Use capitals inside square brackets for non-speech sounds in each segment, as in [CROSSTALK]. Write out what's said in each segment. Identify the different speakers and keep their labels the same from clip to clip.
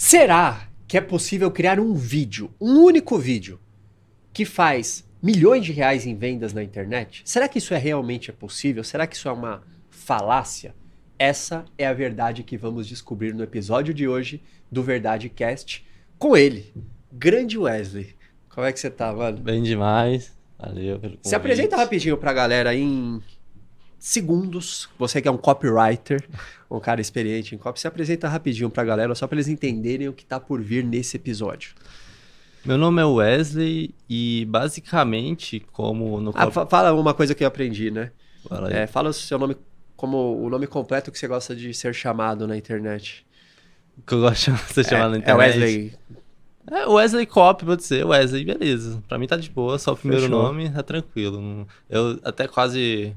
Speaker 1: Será que é possível criar um vídeo, um único vídeo, que faz milhões de reais em vendas na internet? Será que isso é realmente é possível? Será que isso é uma falácia? Essa é a verdade que vamos descobrir no episódio de hoje do Verdade Cast com ele, grande Wesley. Como é que você tá, mano?
Speaker 2: Bem demais. Valeu pelo convite.
Speaker 1: Se apresenta rapidinho pra galera em segundos. Você que é um copywriter, um cara experiente em copy, se apresenta rapidinho pra galera, só pra eles entenderem o que tá por vir nesse episódio.
Speaker 2: Meu nome é Wesley e basicamente, como no
Speaker 1: Ah, fala uma coisa que eu aprendi, né?
Speaker 2: Fala.
Speaker 1: É, fala o seu nome como o nome completo que você gosta de ser chamado na internet.
Speaker 2: que eu gosto de ser chamado na
Speaker 1: é, é
Speaker 2: internet.
Speaker 1: Wesley.
Speaker 2: É, Wesley Cop, pode ser. Wesley, beleza. Pra mim tá de boa, só o primeiro
Speaker 1: Fechou.
Speaker 2: nome, tá tranquilo. Eu até quase.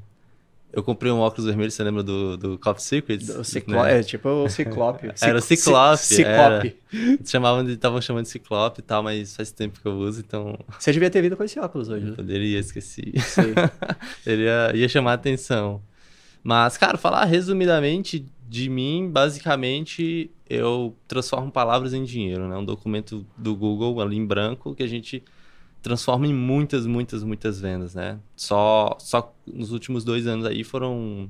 Speaker 2: Eu comprei um óculos vermelho, você lembra do, do Cop Secrets?
Speaker 1: O ciclo...
Speaker 2: Né?
Speaker 1: É tipo o Ciclope. [LAUGHS]
Speaker 2: Era o
Speaker 1: Cic-
Speaker 2: Ciclope,
Speaker 1: Ci- Ciclope.
Speaker 2: De, estavam chamando de Ciclope e tal, mas faz tempo que eu uso, então
Speaker 1: Você devia ter vindo com esse óculos hoje, né?
Speaker 2: poderia, esqueci. [LAUGHS] Ele ia, ia chamar a atenção. Mas, cara, falar resumidamente de mim, basicamente, eu transformo palavras em dinheiro, né? Um documento do Google ali em branco que a gente transforma em muitas, muitas, muitas vendas, né? Só, só nos últimos dois anos aí foram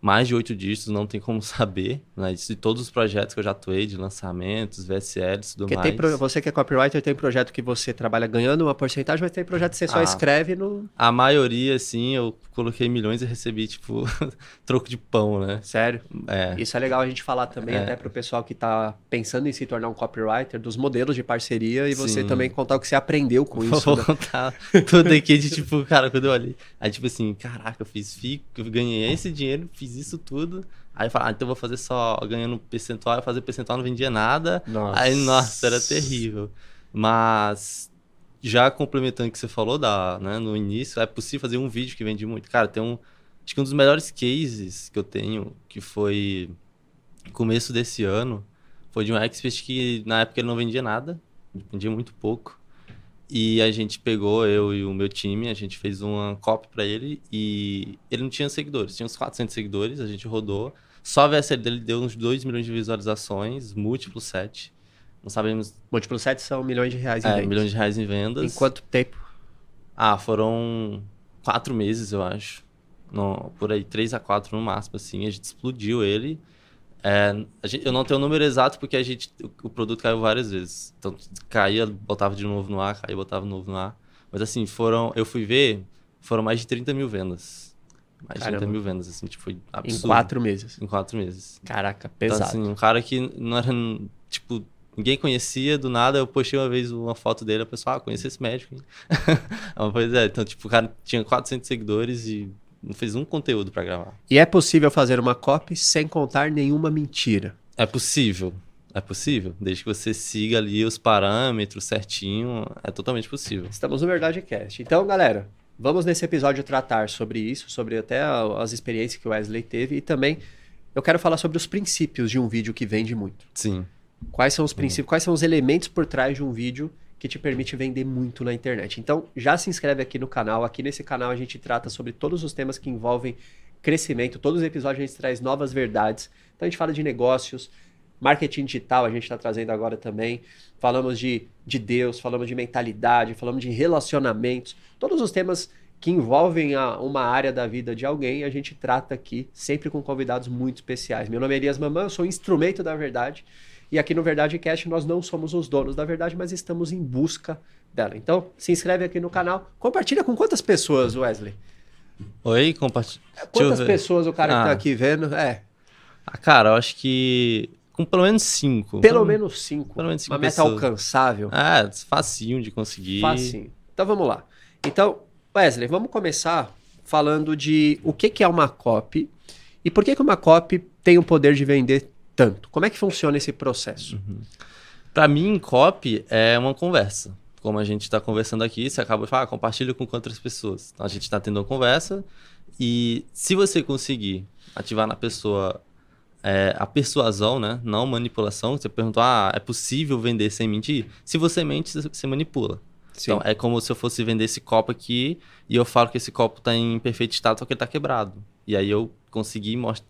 Speaker 2: mais de oito dígitos, não tem como [LAUGHS] saber, né? De todos os projetos que eu já atuei, de lançamentos, VSLs tudo
Speaker 1: Porque
Speaker 2: mais.
Speaker 1: tem pro- você que é copywriter, tem projeto que você trabalha ganhando uma porcentagem, mas tem projeto que você só
Speaker 2: Ah.
Speaker 1: escreve no.
Speaker 2: A maioria, assim, eu coloquei milhões e recebi, tipo, [LAUGHS] troco de pão, né?
Speaker 1: Sério.
Speaker 2: É.
Speaker 1: Isso é legal a gente falar também,
Speaker 2: É.
Speaker 1: até pro pessoal que tá pensando em se tornar um copywriter, dos modelos de parceria e você
Speaker 2: Sim.
Speaker 1: também contar o que você aprendeu com [LAUGHS] isso.
Speaker 2: Vou
Speaker 1: né?
Speaker 2: contar tudo aqui de tipo, cara, quando eu olhei. Aí, tipo assim, caraca, eu fiz FIC, eu ganhei esse dinheiro, fiz isso tudo. Aí eu falei, ah, então eu vou fazer só ganhando percentual, eu fazer percentual não vendia nada.
Speaker 1: Nossa.
Speaker 2: Aí, nossa, era terrível. Mas já complementando o que você falou da, né, no início, é possível fazer um vídeo que vende muito. Cara, tem um. Acho que um dos melhores cases que eu tenho, que foi começo desse ano, foi de um expert que na época ele não vendia nada, vendia muito pouco. E a gente pegou, eu e o meu time, a gente fez uma copy pra ele e ele não tinha seguidores, tinha uns 400 seguidores, a gente rodou. Só a VSL dele deu uns 2 milhões de visualizações, múltiplo 7. Não sabemos.
Speaker 1: Múltiplo 7 são milhões de reais em
Speaker 2: É,
Speaker 1: vendas.
Speaker 2: milhões de reais em vendas.
Speaker 1: Em quanto tempo?
Speaker 2: Ah, foram quatro meses, eu acho. No, por aí, três a quatro no máximo, assim. A gente explodiu ele. É, gente- eu não tenho o número exato porque a gente, o, o produto caiu várias vezes. Então, caía, botava de novo no ar, caía, botava de novo no ar. Mas assim, foram. Eu fui ver, foram mais de 30 mil vendas. Mais de
Speaker 1: Caramba.
Speaker 2: 30 mil vendas, assim, tipo, foi
Speaker 1: Em
Speaker 2: absurdo.
Speaker 1: quatro meses.
Speaker 2: Em quatro meses.
Speaker 1: Caraca,
Speaker 2: Então,
Speaker 1: pesado.
Speaker 2: assim, um cara que não era, tipo, ninguém conhecia, do nada eu postei uma vez uma foto dele, a pessoa, ah, conheci esse médico, pois [LAUGHS] é, então, tipo, o cara tinha 400 seguidores e não fez um conteúdo pra gravar.
Speaker 1: E é possível fazer uma copy sem contar nenhuma mentira.
Speaker 2: É possível, é possível, desde que você siga ali os parâmetros certinho, é totalmente possível.
Speaker 1: Estamos no Verdade Cast. Então, galera, vamos nesse episódio tratar sobre isso, sobre até as experiências que o Wesley teve e também eu quero falar sobre os princípios de um vídeo que vende muito.
Speaker 2: Sim,
Speaker 1: Quais são os princípios, quais são os elementos por trás de um vídeo que te permite vender muito na internet. Então, já se inscreve aqui no canal. Aqui nesse canal a gente trata sobre todos os temas que envolvem crescimento. Todos os episódios a gente traz novas verdades. Então a gente fala de negócios, marketing digital, a gente está trazendo agora também. Falamos de, de Deus, falamos de mentalidade, falamos de relacionamentos. Todos os temas que envolvem a- uma área da vida de alguém, a gente trata aqui, sempre com convidados muito especiais. Meu nome é Elias Mamã, eu sou instrumento da verdade. E aqui no Verdade Cast nós não somos os donos da verdade, mas estamos em busca dela. Então, se inscreve aqui no canal. Compartilha com quantas pessoas, Wesley?
Speaker 2: Oi, compartilha.
Speaker 1: Quantas pessoas o cara que tá
Speaker 2: Ah.
Speaker 1: aqui vendo? É,
Speaker 2: Ah, cara, eu acho que com pelo menos cinco.
Speaker 1: pelo menos cinco.
Speaker 2: pelo menos cinco
Speaker 1: Uma meta
Speaker 2: pessoas.
Speaker 1: alcançável.
Speaker 2: É, facinho de conseguir.
Speaker 1: Facinho. Então vamos lá. Então, Wesley, vamos começar falando de o que, que é uma copy e por que, que uma copy tem o poder de vender tanto. Como é que funciona esse processo?
Speaker 2: Pra mim, copy é uma conversa. Como a gente está conversando aqui, você acaba de falar, ah, compartilha com quantas pessoas. Então a gente está tendo uma conversa e se você conseguir ativar na pessoa é, a persuasão, né? Não manipulação. Você perguntou, ah, é possível vender sem mentir? Se você mente, você manipula.
Speaker 1: Sim.
Speaker 2: Então é como se eu fosse vender esse copo aqui e eu falo que esse copo está em perfeito estado, só que ele está quebrado. E aí eu consegui mostrar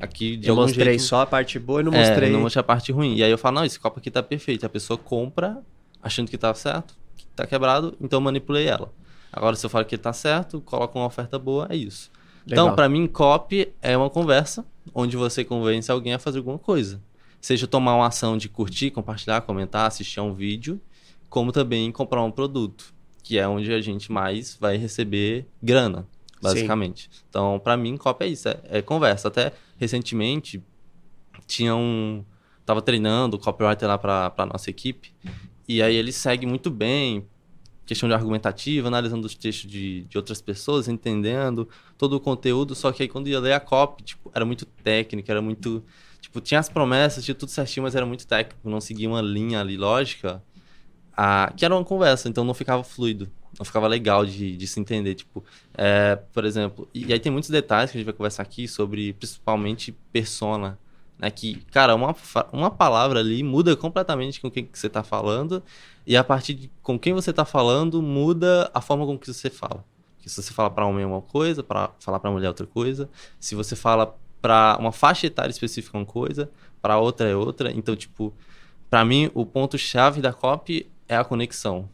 Speaker 2: aqui de
Speaker 1: eu mostrei
Speaker 2: jeito...
Speaker 1: só a parte boa e não
Speaker 2: É,
Speaker 1: mostrei.
Speaker 2: não mostrei a parte ruim. E aí eu falo, não, esse copo aqui tá perfeito. A pessoa compra achando que tá certo, que tá quebrado, então eu manipulei ela. Agora, se eu falo que tá certo, coloco uma oferta boa, é isso.
Speaker 1: Legal.
Speaker 2: Então, para mim, copy é uma conversa onde você convence alguém a fazer alguma coisa. Seja tomar uma ação de curtir, compartilhar, comentar, assistir a um vídeo, como também comprar um produto, que é onde a gente mais vai receber grana, basicamente. Então, para mim, copy é isso, é, é conversa. Até recentemente, tinha um... Tava treinando o copywriter lá para nossa equipe, e aí ele segue muito bem, questão de argumentativa, analisando os textos de, de outras pessoas, entendendo todo o conteúdo, só que aí quando ia ler a copy, tipo, era muito técnico, era muito... Tipo, tinha as promessas, tinha tudo certinho, mas era muito técnico, não seguia uma linha ali lógica, a, que era uma conversa, então não ficava fluido, não ficava legal de, de se entender, tipo, é, por exemplo, e, aí tem muitos detalhes que a gente vai conversar aqui sobre, principalmente, persona, né, que, cara, uma, uma palavra ali muda completamente com quem que você tá falando, e a partir de com quem você tá falando, muda a forma com que você fala. Porque se você fala para homem é uma coisa, para falar para mulher é outra coisa. Se você fala para uma faixa etária específica é uma coisa, para outra é outra. Então, tipo, para mim o ponto chave da copy é a conexão.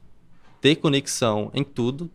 Speaker 2: Ter conexão em tudo,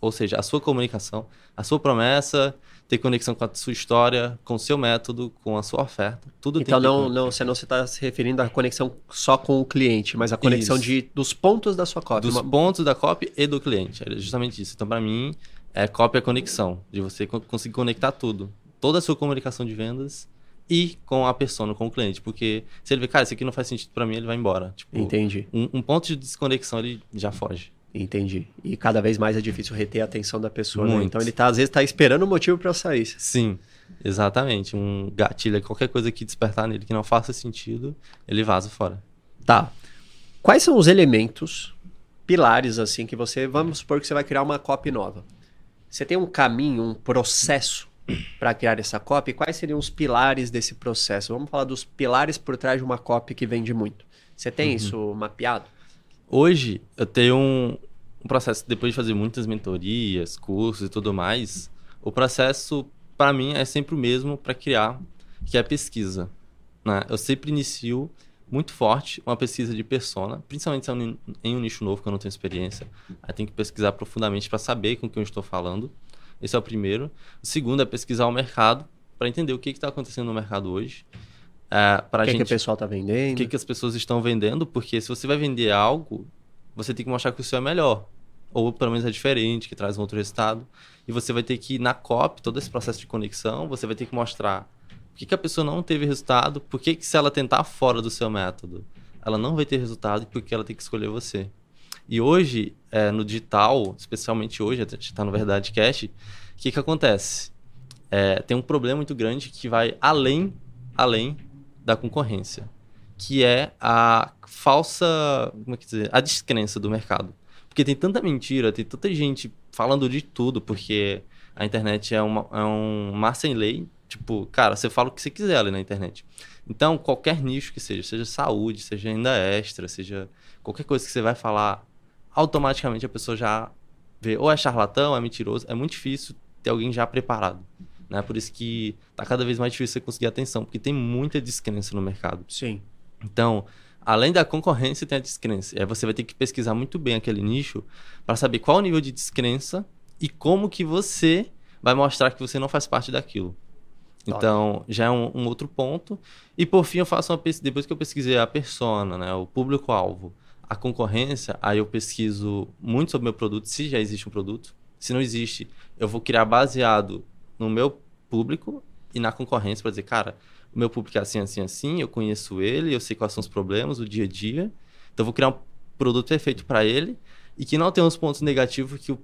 Speaker 2: ou seja, a sua comunicação, a sua promessa, ter conexão com a sua história, com o seu método, com a sua oferta. Tudo
Speaker 1: Então
Speaker 2: tem ter
Speaker 1: não, você não está se referindo à conexão só com o cliente, mas a conexão
Speaker 2: Isso.
Speaker 1: de, dos pontos da sua copy.
Speaker 2: dos
Speaker 1: Uma-
Speaker 2: pontos da copy e do cliente. É justamente isso. Então, para mim, é copy é conexão, de você co- conseguir conectar tudo. Toda a sua comunicação de vendas e com a persona, com o cliente. Porque se ele vê, cara, isso aqui não faz sentido para mim, ele vai embora. Tipo,
Speaker 1: Entendi,
Speaker 2: um, um ponto de desconexão, ele já foge.
Speaker 1: entendi. E cada vez mais é difícil reter a atenção da pessoa, né? Então ele tá, às vezes tá esperando o motivo para eu sair.
Speaker 2: Sim, exatamente. Um gatilho, qualquer coisa que despertar nele que não faça sentido, ele vaza fora.
Speaker 1: Tá. Quais são os elementos, pilares, assim, que você. Vamos supor que você vai criar uma copy nova. Você tem um caminho, um processo para criar essa copy? Quais seriam os pilares desse processo? Vamos falar dos pilares por trás de uma copy que vende muito. Você tem
Speaker 2: Uhum.
Speaker 1: isso mapeado?
Speaker 2: Hoje, eu tenho um, um processo, depois de fazer muitas mentorias, cursos e tudo mais, o processo, para mim, é sempre o mesmo para criar, que é a pesquisa. né? Eu sempre inicio muito forte uma pesquisa de persona, principalmente é em um nicho novo que eu não tenho experiência. Aí tem que pesquisar profundamente para saber com quem eu estou falando. Esse é o primeiro. O segundo é pesquisar o mercado, para entender o que está acontecendo no mercado hoje. É, para
Speaker 1: O que,
Speaker 2: gente
Speaker 1: que o pessoal tá vendendo?
Speaker 2: o que, que as pessoas estão vendendo, porque se você vai vender algo, você tem que mostrar que o seu é melhor. Ou pelo menos é diferente, que traz um outro resultado. E você vai ter que, na COP, todo esse processo de conexão, você vai ter que mostrar por que, que a pessoa não teve resultado, por que, que se ela tentar fora do seu método, ela não vai ter resultado e por que ela tem que escolher você. E hoje, é, no digital, especialmente hoje, a gente está no Verdade Cash, o que, que acontece? É, tem um problema muito grande que vai além, além da concorrência, que é a falsa, como é que dizer, a descrença do mercado. Porque tem tanta mentira, tem tanta gente falando de tudo, porque a internet é, uma, é um mar sem lei. Tipo, cara, você fala o que você quiser ali na internet. Então, qualquer nicho que seja, seja saúde, seja renda extra, seja qualquer coisa que você vai falar, automaticamente a pessoa já vê ou é charlatão, é mentiroso. É muito difícil ter alguém já preparado. Né? Por isso que tá cada vez mais difícil você conseguir atenção, porque tem muita descrença no mercado.
Speaker 1: Sim.
Speaker 2: Então, além da concorrência, tem a descrença. E aí você vai ter que pesquisar muito bem aquele nicho para saber qual o nível de descrença e como que você vai mostrar que você não faz parte daquilo.
Speaker 1: Top.
Speaker 2: Então, já é um, um outro ponto. E por fim, eu faço uma pesquisa. Depois que eu pesquisei a persona, né, o público-alvo, a concorrência, aí eu pesquiso muito sobre meu produto, se já existe um produto. Se não existe, eu vou criar baseado no meu público e na concorrência para dizer, cara, o meu público é assim, assim, assim, eu conheço ele, eu sei quais são os problemas, o dia a dia. Então, eu vou criar um produto perfeito para ele e que não tem os pontos negativos que o,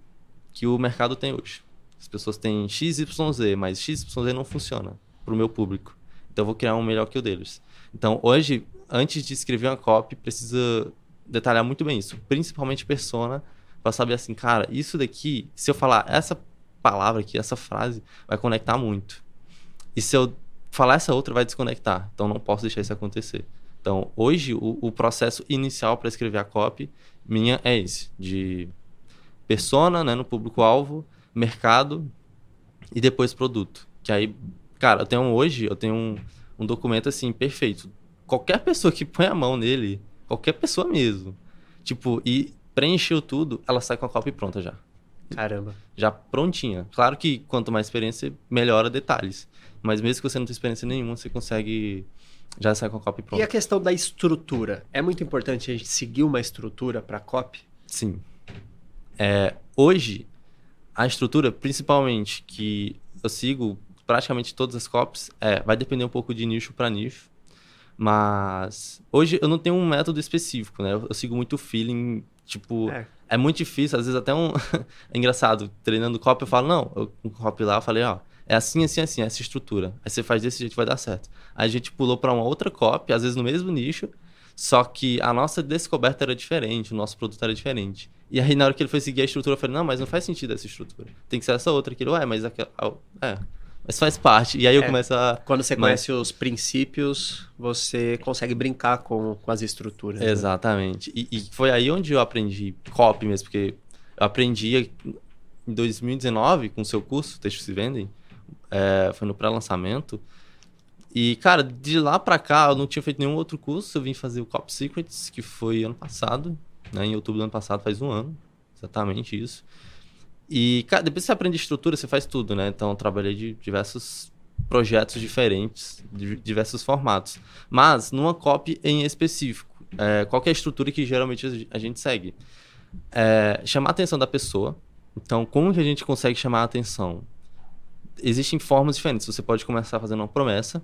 Speaker 2: que o mercado tem hoje. As pessoas têm XYZ, mas XYZ não funciona para o meu público. Então, eu vou criar um melhor que o deles. Então, hoje, antes de escrever uma copy, precisa detalhar muito bem isso, principalmente persona, para saber assim, cara, isso daqui, se eu falar essa palavra aqui, essa frase, vai conectar muito. E se eu falar essa outra, vai desconectar. Então, não posso deixar isso acontecer. Então, hoje, o, o processo inicial para escrever a copy minha é esse, de persona, né, no público-alvo, mercado e depois produto. Que aí Cara, eu tenho hoje, eu tenho um, um documento assim, perfeito. Qualquer pessoa que [LAUGHS] põe a mão nele, qualquer pessoa mesmo, tipo, e preencheu tudo, ela sai com a cópia pronta já.
Speaker 1: Caramba.
Speaker 2: Já prontinha. Claro que quanto mais experiência, melhora detalhes. Mas mesmo que você não tenha experiência nenhuma, você consegue já sair com a copy pronta.
Speaker 1: E a questão da estrutura? É muito importante a gente seguir uma estrutura para copy?
Speaker 2: Sim. É, hoje, a estrutura, principalmente, que eu sigo praticamente todas as copies, é, vai depender um pouco de nicho para nicho. Mas hoje eu não tenho um método específico, né? Eu, eu sigo muito feeling, tipo, é. é. muito difícil, às vezes até um [LAUGHS] é engraçado, treinando copy eu falo, não, eu, um copy lá, eu falei, ó, é assim, assim, assim, essa estrutura. Aí você faz desse jeito vai dar certo. Aí a gente pulou para uma outra copy, às vezes no mesmo nicho, só que a nossa descoberta era diferente, o nosso produto era diferente. E aí na hora que ele foi seguir a estrutura, eu falei, não, mas não faz sentido essa estrutura. Tem que ser essa outra. Aquilo, ué, mas aquela... É, mas faz parte. E aí eu é, começo a...
Speaker 1: Quando você mas... conhece os princípios, você consegue brincar com, com as estruturas.
Speaker 2: Né? Exatamente. Né? E, e, foi aí onde eu aprendi copy mesmo, porque eu aprendi em 2019 com o seu curso, Textos se Vendem, é, foi no pré-lançamento. E, cara, de lá pra cá eu não tinha feito nenhum outro curso. Eu vim fazer o Cop Secrets, que foi ano passado, né? Em outubro do ano passado, faz um ano. Exatamente isso. E, cara, depois que você aprende estrutura, você faz tudo, né? Então, eu trabalhei de diversos projetos diferentes, de diversos formatos. Mas, numa copy em específico, é, qual é a estrutura que geralmente a gente segue? É, chamar a atenção da pessoa. Então, como que a gente consegue chamar a atenção? existem formas diferentes. Você pode começar fazendo uma promessa,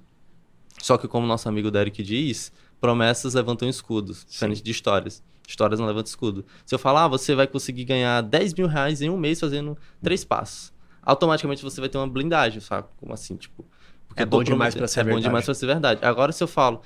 Speaker 2: só que como nosso amigo Derek diz, promessas levantam escudos, diferente de histórias. Histórias não levantam escudo. Se eu falar, ah, você vai conseguir ganhar 10 mil reais em um mês fazendo três passos. Automaticamente você vai ter uma blindagem, sabe? Como assim, tipo...
Speaker 1: Porque é bom demais para ser é verdade.
Speaker 2: É bom demais para ser verdade. Agora, se eu falo,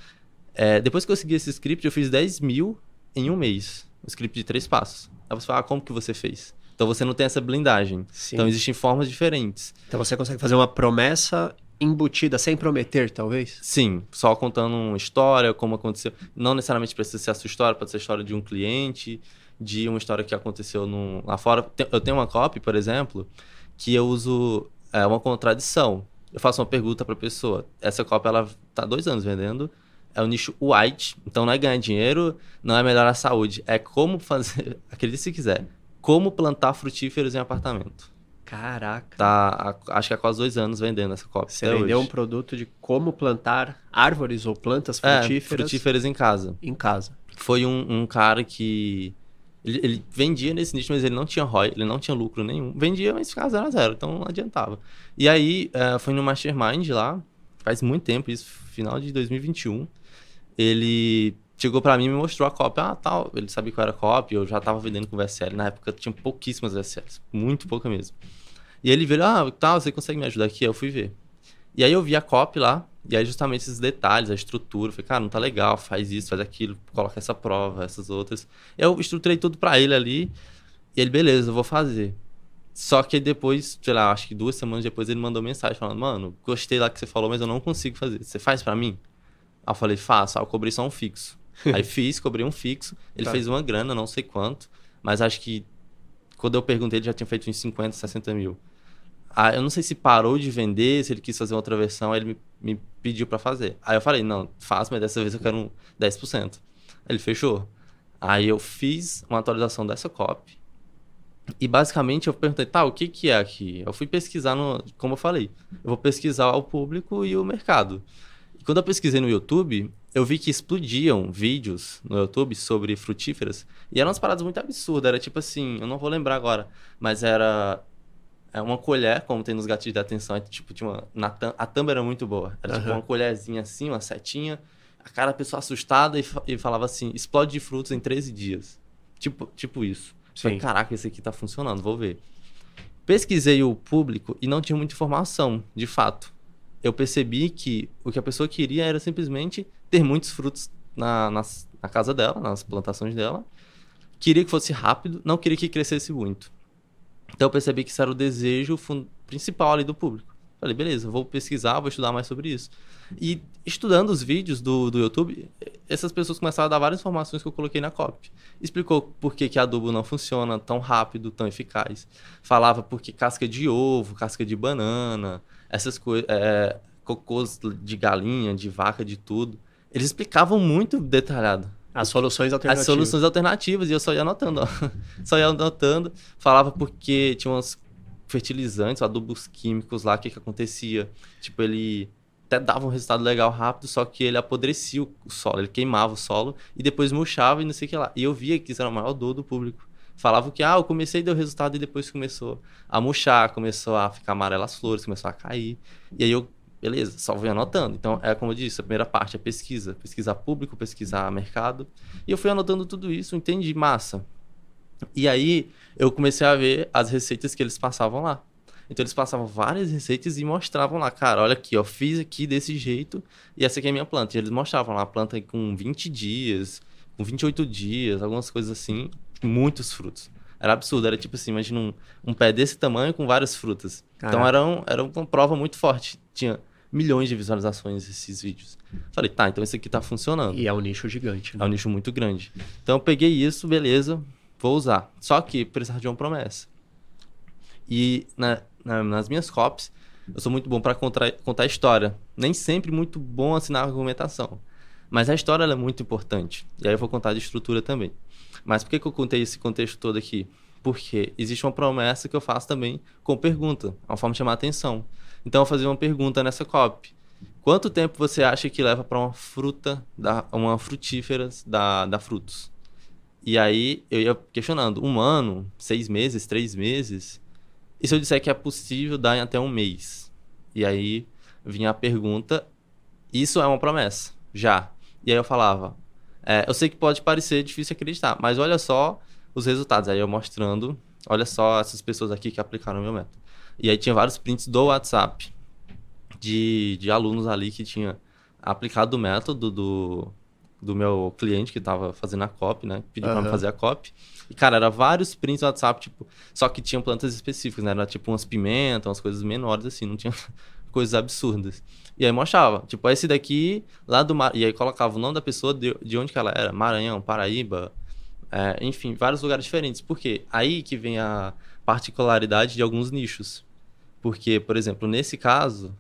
Speaker 2: é, depois que eu segui esse script, eu fiz 10 mil em um mês. Um script de três passos. Aí você fala, ah, como que você fez? Então você não tem essa blindagem. Sim. Então existem formas diferentes.
Speaker 1: Então você consegue fazer uma promessa embutida sem prometer, talvez?
Speaker 2: Sim, só contando uma história, como aconteceu. Não necessariamente precisa ser a sua história, pode ser a história de um cliente, de uma história que aconteceu lá fora. Eu tenho uma copy, por exemplo, que eu uso é, uma contradição. Eu faço uma pergunta para a pessoa. Essa copy ela tá dois anos vendendo. É o nicho white, então não é ganhar dinheiro, não é melhorar a saúde, é como fazer, [LAUGHS] acredite se quiser, como plantar frutíferos em apartamento.
Speaker 1: Caraca.
Speaker 2: Tá, acho que há quase dois anos vendendo essa cópia.
Speaker 1: Você vendeu hoje. um produto de como plantar árvores ou plantas frutíferas?
Speaker 2: É, frutíferas em casa.
Speaker 1: Em casa.
Speaker 2: Foi um, um cara que. Ele, ele, vendia nesse nicho, mas ele não tinha ROI, ele não tinha lucro nenhum. Vendia, mas ficava zero a zero, então não adiantava. E aí, é, foi no Mastermind lá, faz muito tempo, isso, final de 2021. Ele chegou para mim e me mostrou a cópia. Ah, tal. Ele sabia que eu era cópia, eu já tava vendendo com VSL. Na época tinha pouquíssimas VSLs, muito pouca mesmo. E ele veio, ah, tal, você consegue me ajudar aqui? Eu fui ver. E aí eu vi a copy lá, e aí justamente esses detalhes, a estrutura, falei, cara, não tá legal, faz isso, faz aquilo, coloca essa prova, essas outras. Eu estruturei tudo para ele ali, e ele, beleza, eu vou fazer. Só que depois, sei lá, acho que duas semanas depois ele mandou mensagem falando, mano, gostei lá que você falou, mas eu não consigo fazer. Você faz para mim? Aí eu falei, faça. Aí eu cobrei só um fixo. [LAUGHS] Aí fiz, cobrei um fixo. Ele tá. fez uma grana, não sei quanto. Mas acho que quando eu perguntei, ele já tinha feito uns 50, 60 mil. Ah, eu não sei se parou de vender, se ele quis fazer outra versão, ele me, me pediu para fazer. Aí eu falei, não, faz, mas dessa vez eu quero um 10%. Ele fechou. Aí eu fiz uma atualização dessa copy. E basicamente eu perguntei, tá, o que que é aqui? Eu fui pesquisar no, como eu falei, eu vou pesquisar o público e o mercado. E quando eu pesquisei no YouTube, eu vi que explodiam vídeos no YouTube sobre frutíferas. E eram umas paradas muito absurdas. Era tipo assim, eu não vou lembrar agora, mas era é uma colher, como tem nos gatilhos de atenção, é, tipo, tinha uma, na, a tampa era muito boa. Era uhum. tipo uma colherzinha assim, uma setinha, a cara da pessoa assustada e, e falava assim: explode de frutos em 13 dias. Tipo, tipo isso. Sim. Falei, caraca, esse aqui tá funcionando, vou ver. Pesquisei o público e não tinha muita informação, de fato. Eu percebi que o que a pessoa queria era simplesmente ter muitos frutos na, na, na casa dela, nas plantações dela. Queria que fosse rápido, não queria que crescesse muito. Então eu percebi que isso era o desejo principal ali do público. Falei, beleza, vou pesquisar, vou estudar mais sobre isso. E estudando os vídeos do, do YouTube, essas pessoas começaram a dar várias informações que eu coloquei na copy. Explicou por que, que adubo não funciona tão rápido, tão eficaz. Falava por que casca de ovo, casca de banana, essas coisas. É, cocôs de galinha, de vaca, de tudo. Eles explicavam muito detalhado.
Speaker 1: As soluções alternativas.
Speaker 2: As soluções alternativas, e eu só ia anotando, ó. [LAUGHS] Só ia anotando. Falava porque tinha uns fertilizantes, adubos químicos lá, o que que acontecia? Tipo, ele até dava um resultado legal rápido, só que ele apodrecia o solo, ele queimava o solo e depois murchava e não sei o que lá. E eu via que isso era a maior dor do público. Falava que, ah, eu comecei, deu resultado e depois começou a murchar, começou a ficar amarela as flores, começou a cair. E aí eu beleza, só vou anotando. Então, é como eu disse, a primeira parte é pesquisa. Pesquisar público, pesquisar mercado. E eu fui anotando tudo isso, entendi, massa. E aí, eu comecei a ver as receitas que eles passavam lá. Então, eles passavam várias receitas e mostravam lá, cara, olha aqui, ó, fiz aqui desse jeito e essa aqui é a minha planta. E eles mostravam lá a planta com 20 dias, com 28 dias, algumas coisas assim, muitos frutos. Era absurdo, era tipo assim, imagina um, um pé desse tamanho com várias frutas. Então, era, um, era uma prova muito forte. Tinha milhões de visualizações esses vídeos. Falei, tá, então isso aqui tá funcionando.
Speaker 1: E é um nicho gigante, né?
Speaker 2: É um nicho muito grande. Então eu peguei isso, beleza, vou usar. Só que precisava de uma promessa. E na, na, nas minhas copies, eu sou muito bom para contar, contar história. Nem sempre muito bom assim na argumentação. Mas a história é muito importante. E aí eu vou contar de estrutura também. Mas por que, que eu contei esse contexto todo aqui? Porque existe uma promessa que eu faço também com pergunta. É uma forma de chamar a atenção. Então eu fazer uma pergunta nessa copy. Quanto tempo você acha que leva para uma fruta, da, uma frutífera da, da frutos? E aí eu ia questionando, um ano, seis meses, três meses? E se eu disser que é possível dar em até um mês? E aí vinha a pergunta, isso é uma promessa, já. E aí eu falava, é, eu sei que pode parecer difícil acreditar, mas olha só os resultados. Aí eu mostrando, olha só essas pessoas aqui que aplicaram o meu método. E aí tinha vários prints do WhatsApp de, de alunos ali que tinha aplicado o método do, do meu cliente que estava fazendo a copy, né? Pediu uhum. para fazer a copy. E, cara, era vários prints do WhatsApp, tipo, só que tinham plantas específicas, né? Era tipo umas pimentas, umas coisas menores, assim, não tinha [LAUGHS] coisas absurdas. E aí mostrava, tipo, esse daqui, lá do Mar... E aí colocava o nome da pessoa, de, de onde que ela era, Maranhão, Paraíba, é, enfim, vários lugares diferentes. Por quê? Aí que vem a particularidade de alguns nichos. Porque, por exemplo, nesse caso,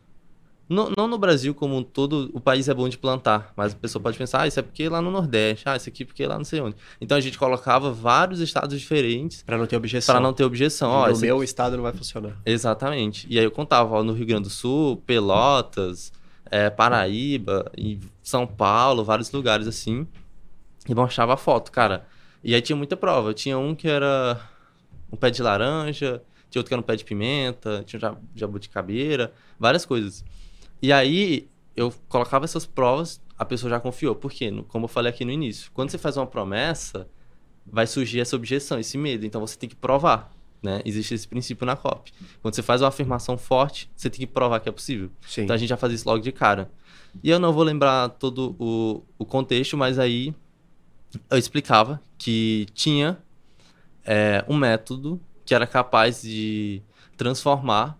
Speaker 2: não, não, no Brasil como um todo, o país é bom de plantar, mas a pessoa pode pensar, ah, isso é porque lá no Nordeste, ah, isso aqui porque lá não sei onde. Então a gente colocava vários estados diferentes.
Speaker 1: Para não ter objeção.
Speaker 2: Para não ter objeção. Ó,
Speaker 1: no meu estado não vai funcionar.
Speaker 2: Exatamente. E aí eu contava, ó, no Rio Grande do Sul, Pelotas, é, Paraíba, São Paulo, vários lugares assim. E mostrava a foto, cara. E aí tinha muita prova. Tinha um que era um pé de laranja, tinha outro que era um pé de pimenta, tinha jabuticabeira, várias coisas. E aí eu colocava essas provas, a pessoa já confiou. Por quê? Como eu falei aqui no início, quando você faz uma promessa, vai surgir essa objeção, esse medo. Então você tem que provar. Né? Existe esse princípio na COP. Quando você faz uma afirmação forte, você tem que provar que é possível. Sim. Então a gente já faz isso logo de cara. E eu não vou lembrar todo o, o contexto, mas aí eu explicava que tinha é, um método que era capaz de transformar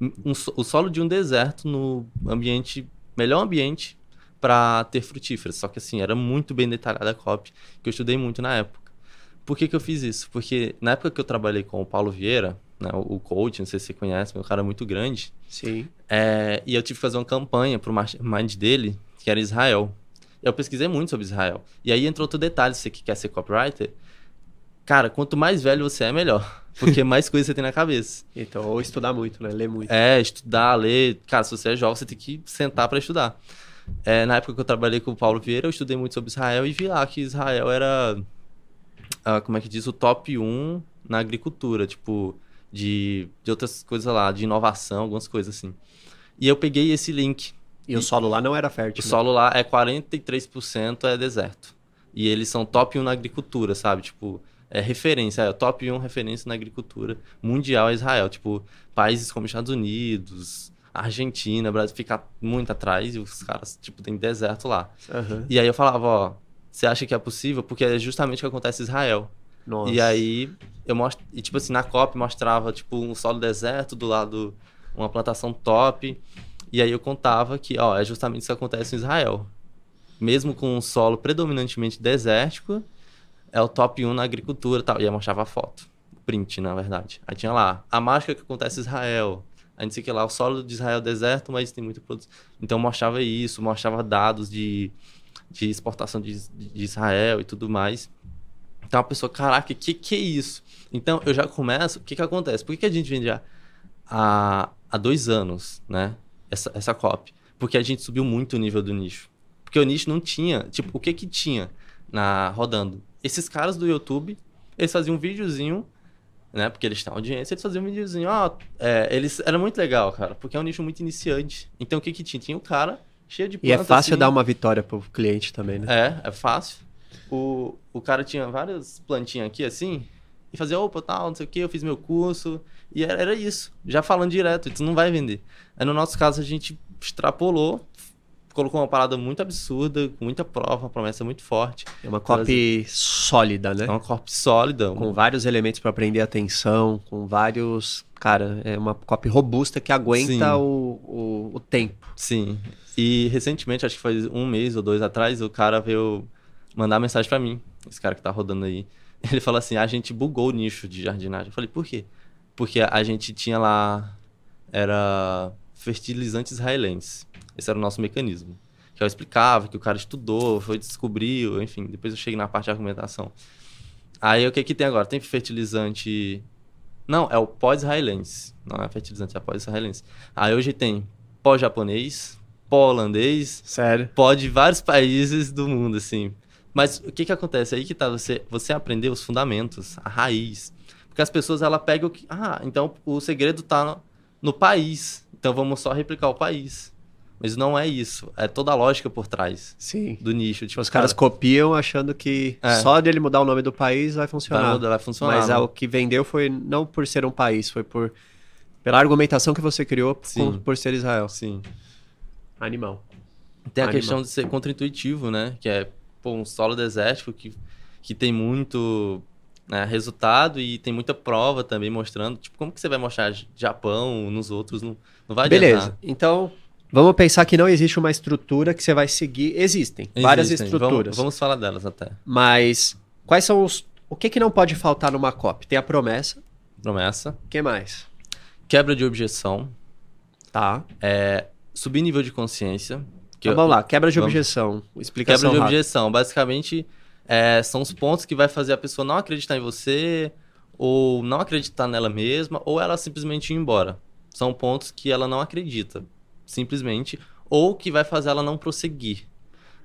Speaker 2: um, o solo de um deserto no ambiente melhor ambiente para ter frutíferas. Só que assim, era muito bem detalhada a copy, que eu estudei muito na época. Por que, que eu fiz isso? Porque na época que eu trabalhei com o Paulo Vieira, né, o coach, não sei se você conhece, meu cara é muito grande.
Speaker 1: Sim.
Speaker 2: É, e eu tive que fazer uma campanha para o mind dele, que era Israel. Eu pesquisei muito sobre Israel. E aí entrou outro detalhe, você que quer ser copywriter, Cara, quanto mais velho você é, melhor. Porque mais coisas você tem na cabeça. [LAUGHS]
Speaker 1: Então, ou estudar muito, né? Ler muito.
Speaker 2: É, estudar, ler. Cara, se você é jovem, você tem que sentar para estudar. É, na época que eu trabalhei com o Paulo Vieira, eu estudei muito sobre Israel e vi lá que Israel era, ah, como é que diz, o top 1 na agricultura, tipo, de, de outras coisas lá, de inovação, algumas coisas assim. E eu peguei esse link.
Speaker 1: E, e o solo lá não era fértil?
Speaker 2: O né? solo lá é 43% é deserto. E eles são top 1 na agricultura, sabe? Tipo, é referência, é top 1 referência na agricultura mundial é Israel. Tipo, países como Estados Unidos, Argentina, Brasil fica muito atrás e os caras, tipo, tem deserto lá. Uhum. E aí eu falava, ó, você acha que é possível? Porque é justamente o que acontece em Israel. Nossa. E aí eu mostro, e tipo assim, na COP mostrava tipo um solo deserto do lado uma plantação top. E aí eu contava que, ó, é justamente isso que acontece em Israel. Mesmo com um solo predominantemente desértico, é o top 1 na agricultura e tal. E aí mostrava a foto. Print, na verdade. Aí tinha lá, a mágica que acontece em Israel. a gente sei que lá, o solo de Israel é deserto, mas tem muita produção. Então mostrava isso, mostrava dados de, de exportação de, de Israel e tudo mais. Então a pessoa, caraca, que que é isso? Então eu já começo, o que que acontece? Por que, que a gente vende há, há dois anos, né? Essa, essa copy? Porque a gente subiu muito o nível do nicho. Porque o nicho não tinha, tipo, o que que tinha na rodando? Esses caras do YouTube, eles faziam um videozinho, né? Porque eles têm audiência, eles faziam um videozinho, ó, é, eles era muito legal, cara, porque é um nicho muito iniciante. Então o que que tinha? Tinha o cara cheio de
Speaker 1: planta, E é fácil assim, dar uma vitória pro cliente também, né?
Speaker 2: É, é fácil. O, o cara tinha várias plantinhas aqui assim, e fazia, opa, tal, não sei o que, eu fiz meu curso. E era, era isso, já falando direto, isso não vai vender. Aí no nosso caso a gente extrapolou, colocou uma parada muito absurda, com muita prova, uma promessa muito forte.
Speaker 1: É uma copy sólida, né?
Speaker 2: É uma copy sólida.
Speaker 1: Com vários elementos para prender atenção, com vários. Cara, é uma copy robusta que aguenta o, o, o, tempo.
Speaker 2: Sim. E recentemente, acho que foi um mês ou dois atrás, o cara veio mandar mensagem para mim, esse cara que tá rodando aí. [LAUGHS] Ele falou assim: a gente bugou o nicho de jardinagem. Eu falei, por quê? Porque a gente tinha lá. Era fertilizantes israelenses. Esse era o nosso mecanismo. Que eu explicava, que o cara estudou, foi descobriu, enfim. Depois eu cheguei na parte de argumentação. Aí o que que tem agora? Tem fertilizante. Não, é o pós-israelense. Não é fertilizante, é pós-israelense. Aí hoje tem pós-japonês, pó-holandês.
Speaker 1: Sério?
Speaker 2: Pó de vários países do mundo, assim. Mas o que que acontece? Aí que tá, você, você aprender os fundamentos, a raiz. Porque as pessoas, ela pegam o que... Ah, então o segredo tá no, no país. Então vamos só replicar o país. Mas não é isso. É toda a lógica por trás
Speaker 1: Sim.
Speaker 2: do nicho.
Speaker 1: Tipo, Os caras cara... copiam achando que é. só de ele mudar o nome do país vai funcionar.
Speaker 2: Vai, mudar, vai funcionar.
Speaker 1: Mas é, o que vendeu foi não por ser um país, foi por pela argumentação que você criou por, por ser Israel.
Speaker 2: Sim.
Speaker 1: Animal.
Speaker 2: Tem a
Speaker 1: Animal.
Speaker 2: questão de ser contraintuitivo, né? Que é pô, um solo desértico que, que tem muito né, resultado e tem muita prova também mostrando. Tipo, como que você vai mostrar Japão nos outros? Não, não vai
Speaker 1: Beleza. Adiantar. Então, Vamos pensar que não existe uma estrutura que você vai seguir. Existem, Existem. várias estruturas.
Speaker 2: Vamos, vamos, falar delas até.
Speaker 1: Mas quais são os. O que, que não pode faltar numa copy? Tem a promessa.
Speaker 2: Promessa.
Speaker 1: O que mais?
Speaker 2: Quebra de objeção.
Speaker 1: Tá.
Speaker 2: É, subir nível de consciência.
Speaker 1: Então, eu, vamos lá, quebra de vamos, objeção. Explicação
Speaker 2: Quebra de objeção. Basicamente, é, são os pontos que vai fazer a pessoa não acreditar em você, ou não acreditar nela mesma, ou ela simplesmente ir embora. São pontos que ela não acredita simplesmente, ou que vai fazer ela não prosseguir.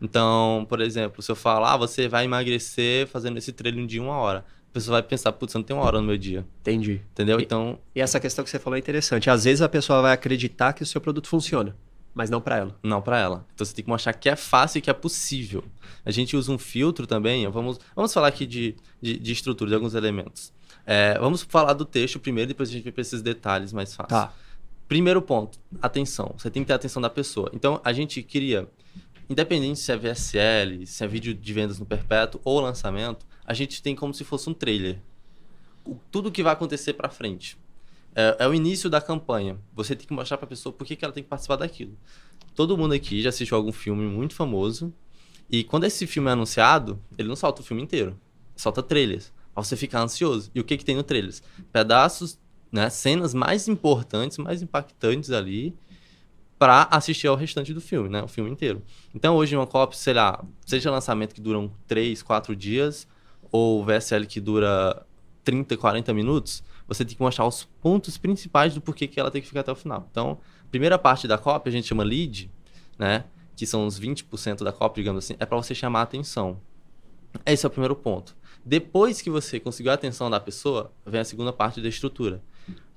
Speaker 2: Então, por exemplo, se eu falar, ah, você vai emagrecer fazendo esse treino de uma hora. A pessoa vai pensar, putz, eu não tenho uma hora no meu dia.
Speaker 1: Entendi.
Speaker 2: Entendeu?
Speaker 1: E,
Speaker 2: então.
Speaker 1: E essa questão que você falou é interessante. Às vezes a pessoa vai acreditar que o seu produto funciona, mas não para ela.
Speaker 2: Não para ela. Então você tem que mostrar que é fácil e que é possível. A gente usa um filtro também. Vamos, vamos falar aqui de, de, de estrutura, de alguns elementos. É, vamos falar do texto primeiro, depois a gente vai para esses detalhes mais fáceis.
Speaker 1: Tá.
Speaker 2: Primeiro ponto, atenção. Você tem que ter atenção da pessoa. Então, a gente cria, independente se é VSL, se é vídeo de vendas no perpétuo ou lançamento, a gente tem como se fosse um trailer. Tudo que vai acontecer para frente. É, é, o início da campanha. Você tem que mostrar para a pessoa por que, que ela tem que participar daquilo. Todo mundo aqui já assistiu algum filme muito famoso. E quando esse filme é anunciado, ele não solta o filme inteiro. Solta trailers. Pra você ficar ansioso. E o que, que tem no trailers? Pedaços né, cenas mais importantes, mais impactantes ali para assistir ao restante do filme, né, o filme inteiro. Então hoje uma cópia, sei lá, seja lançamento que duram 3, 4 dias ou VSL que dura 30, 40 minutos, você tem que mostrar os pontos principais do porquê que ela tem que ficar até o final. Então, a primeira parte da cópia a gente chama lead, né, que são os 20% da cópia, digamos assim, é para você chamar a atenção. Esse é o primeiro ponto. Depois que você conseguiu a atenção da pessoa, vem a segunda parte da estrutura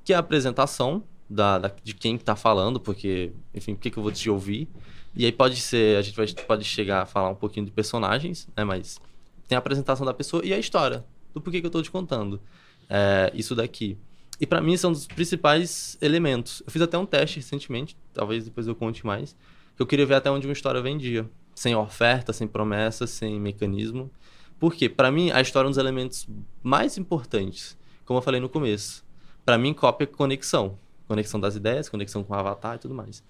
Speaker 2: que é a apresentação da, da de quem está falando, porque, enfim, por que, que eu vou te ouvir? E aí pode ser, a gente vai, pode chegar a falar um pouquinho de personagens, né? Mas tem a apresentação da pessoa e a história do porquê que eu estou te contando. É, isso daqui. E para mim são os principais elementos. Eu fiz até um teste recentemente, talvez depois eu conte mais, que eu queria ver até onde uma história vendia. Sem oferta, sem promessa, sem mecanismo. Porque, para mim, a história é um dos elementos mais importantes, como eu falei no começo para mim, cópia é conexão. Conexão das ideias, conexão com o avatar e tudo mais.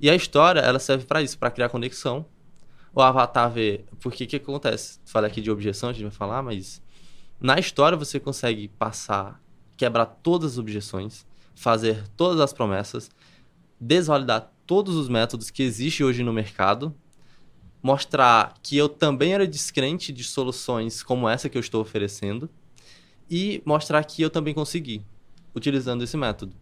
Speaker 2: E a história, ela serve para isso, para criar conexão. O avatar vê... Porque o que acontece? Falei aqui de objeção, a gente vai falar, mas... Na história você consegue passar, quebrar todas as objeções. fazer todas as promessas, desvalidar todos os métodos que existem hoje no mercado, mostrar que eu também era descrente de soluções como essa que eu estou oferecendo e mostrar que eu também consegui utilizando esse método.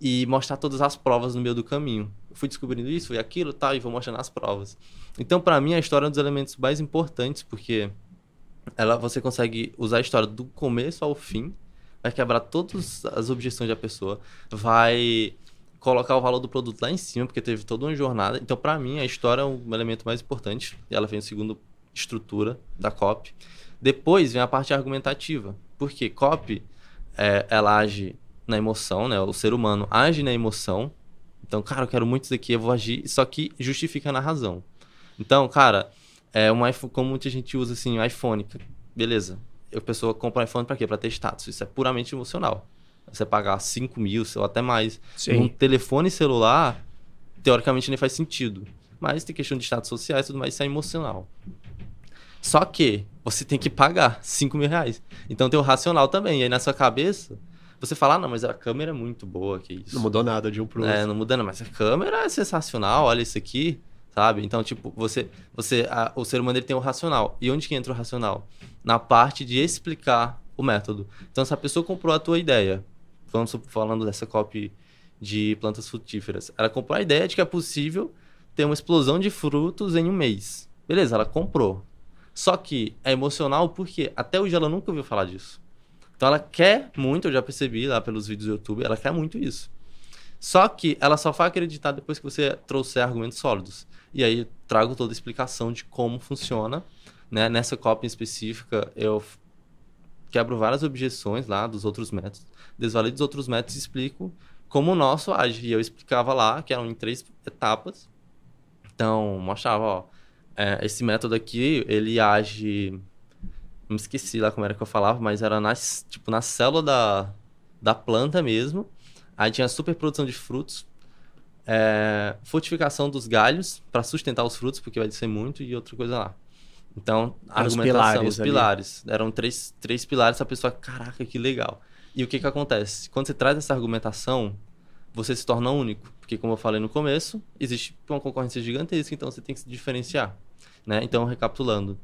Speaker 2: E mostrar todas as provas no meio do caminho. Eu fui descobrindo isso, foi aquilo, tal, e vou mostrando as provas. Então, para mim, a história é um dos elementos mais importantes, porque ela você consegue usar a história do começo ao fim, vai quebrar todas as objeções da pessoa, vai colocar o valor do produto lá em cima, porque teve toda uma jornada. Então, para mim, a história é um elemento mais importante. E ela vem segundo estrutura da copy. Depois vem a parte argumentativa. Porque copy, é, ela age na emoção, né? O ser humano age na emoção. Então, cara, eu quero muito isso aqui, eu vou agir. Só que justifica na razão. Então, cara, é um iPhone, como muita gente usa assim, iPhone. Beleza. A pessoa compra um iPhone para quê? Para ter status. Isso é puramente emocional você pagar 5 mil ou até mais Sim. num telefone celular, teoricamente nem faz sentido. Mas tem questão de status sociais e tudo mais, isso é emocional. Só que você tem que pagar 5 mil reais. Então tem o racional também. E aí na sua cabeça, você fala, ah, não, mas a câmera é muito boa, que isso.
Speaker 1: Não mudou nada de um pro
Speaker 2: outro. É, não mudou nada, mas a câmera é sensacional, olha isso aqui, sabe? Então, tipo, você, você a, o ser humano ele tem o racional. E onde que entra o racional? Na parte de explicar o método. Então, se a pessoa comprou a tua ideia, vamos falando dessa copy de plantas frutíferas. Ela comprou a ideia de que é possível ter uma explosão de frutos em um mês. Beleza, ela comprou. Só que é emocional porque até hoje ela nunca ouviu falar disso. Então ela quer muito, eu já percebi lá pelos vídeos do YouTube, ela quer muito isso. Só que ela só vai acreditar depois que você trouxer argumentos sólidos. E aí eu trago toda a explicação de como funciona. Né? Nessa cópia específica, eu quebro várias objeções lá dos outros métodos, desvalido os outros métodos e explico como o nosso age. E eu explicava lá, que eram em três etapas. Então, mostrava, ó, é, esse método aqui, ele age... Não me esqueci lá como era que eu falava, mas era nas, tipo, na célula da, da planta mesmo. Aí tinha superprodução de frutos, é, fortificação dos galhos para sustentar os frutos, porque vai descer muito, e outra coisa lá. Então, a argumentação, os pilares, os pilares eram três, três pilares, a pessoa, caraca, que legal. E o que que acontece? Quando você traz essa argumentação, você se torna único, porque como eu falei no começo, existe uma concorrência gigantesca, então você tem que se diferenciar, né? Então, recapitulando,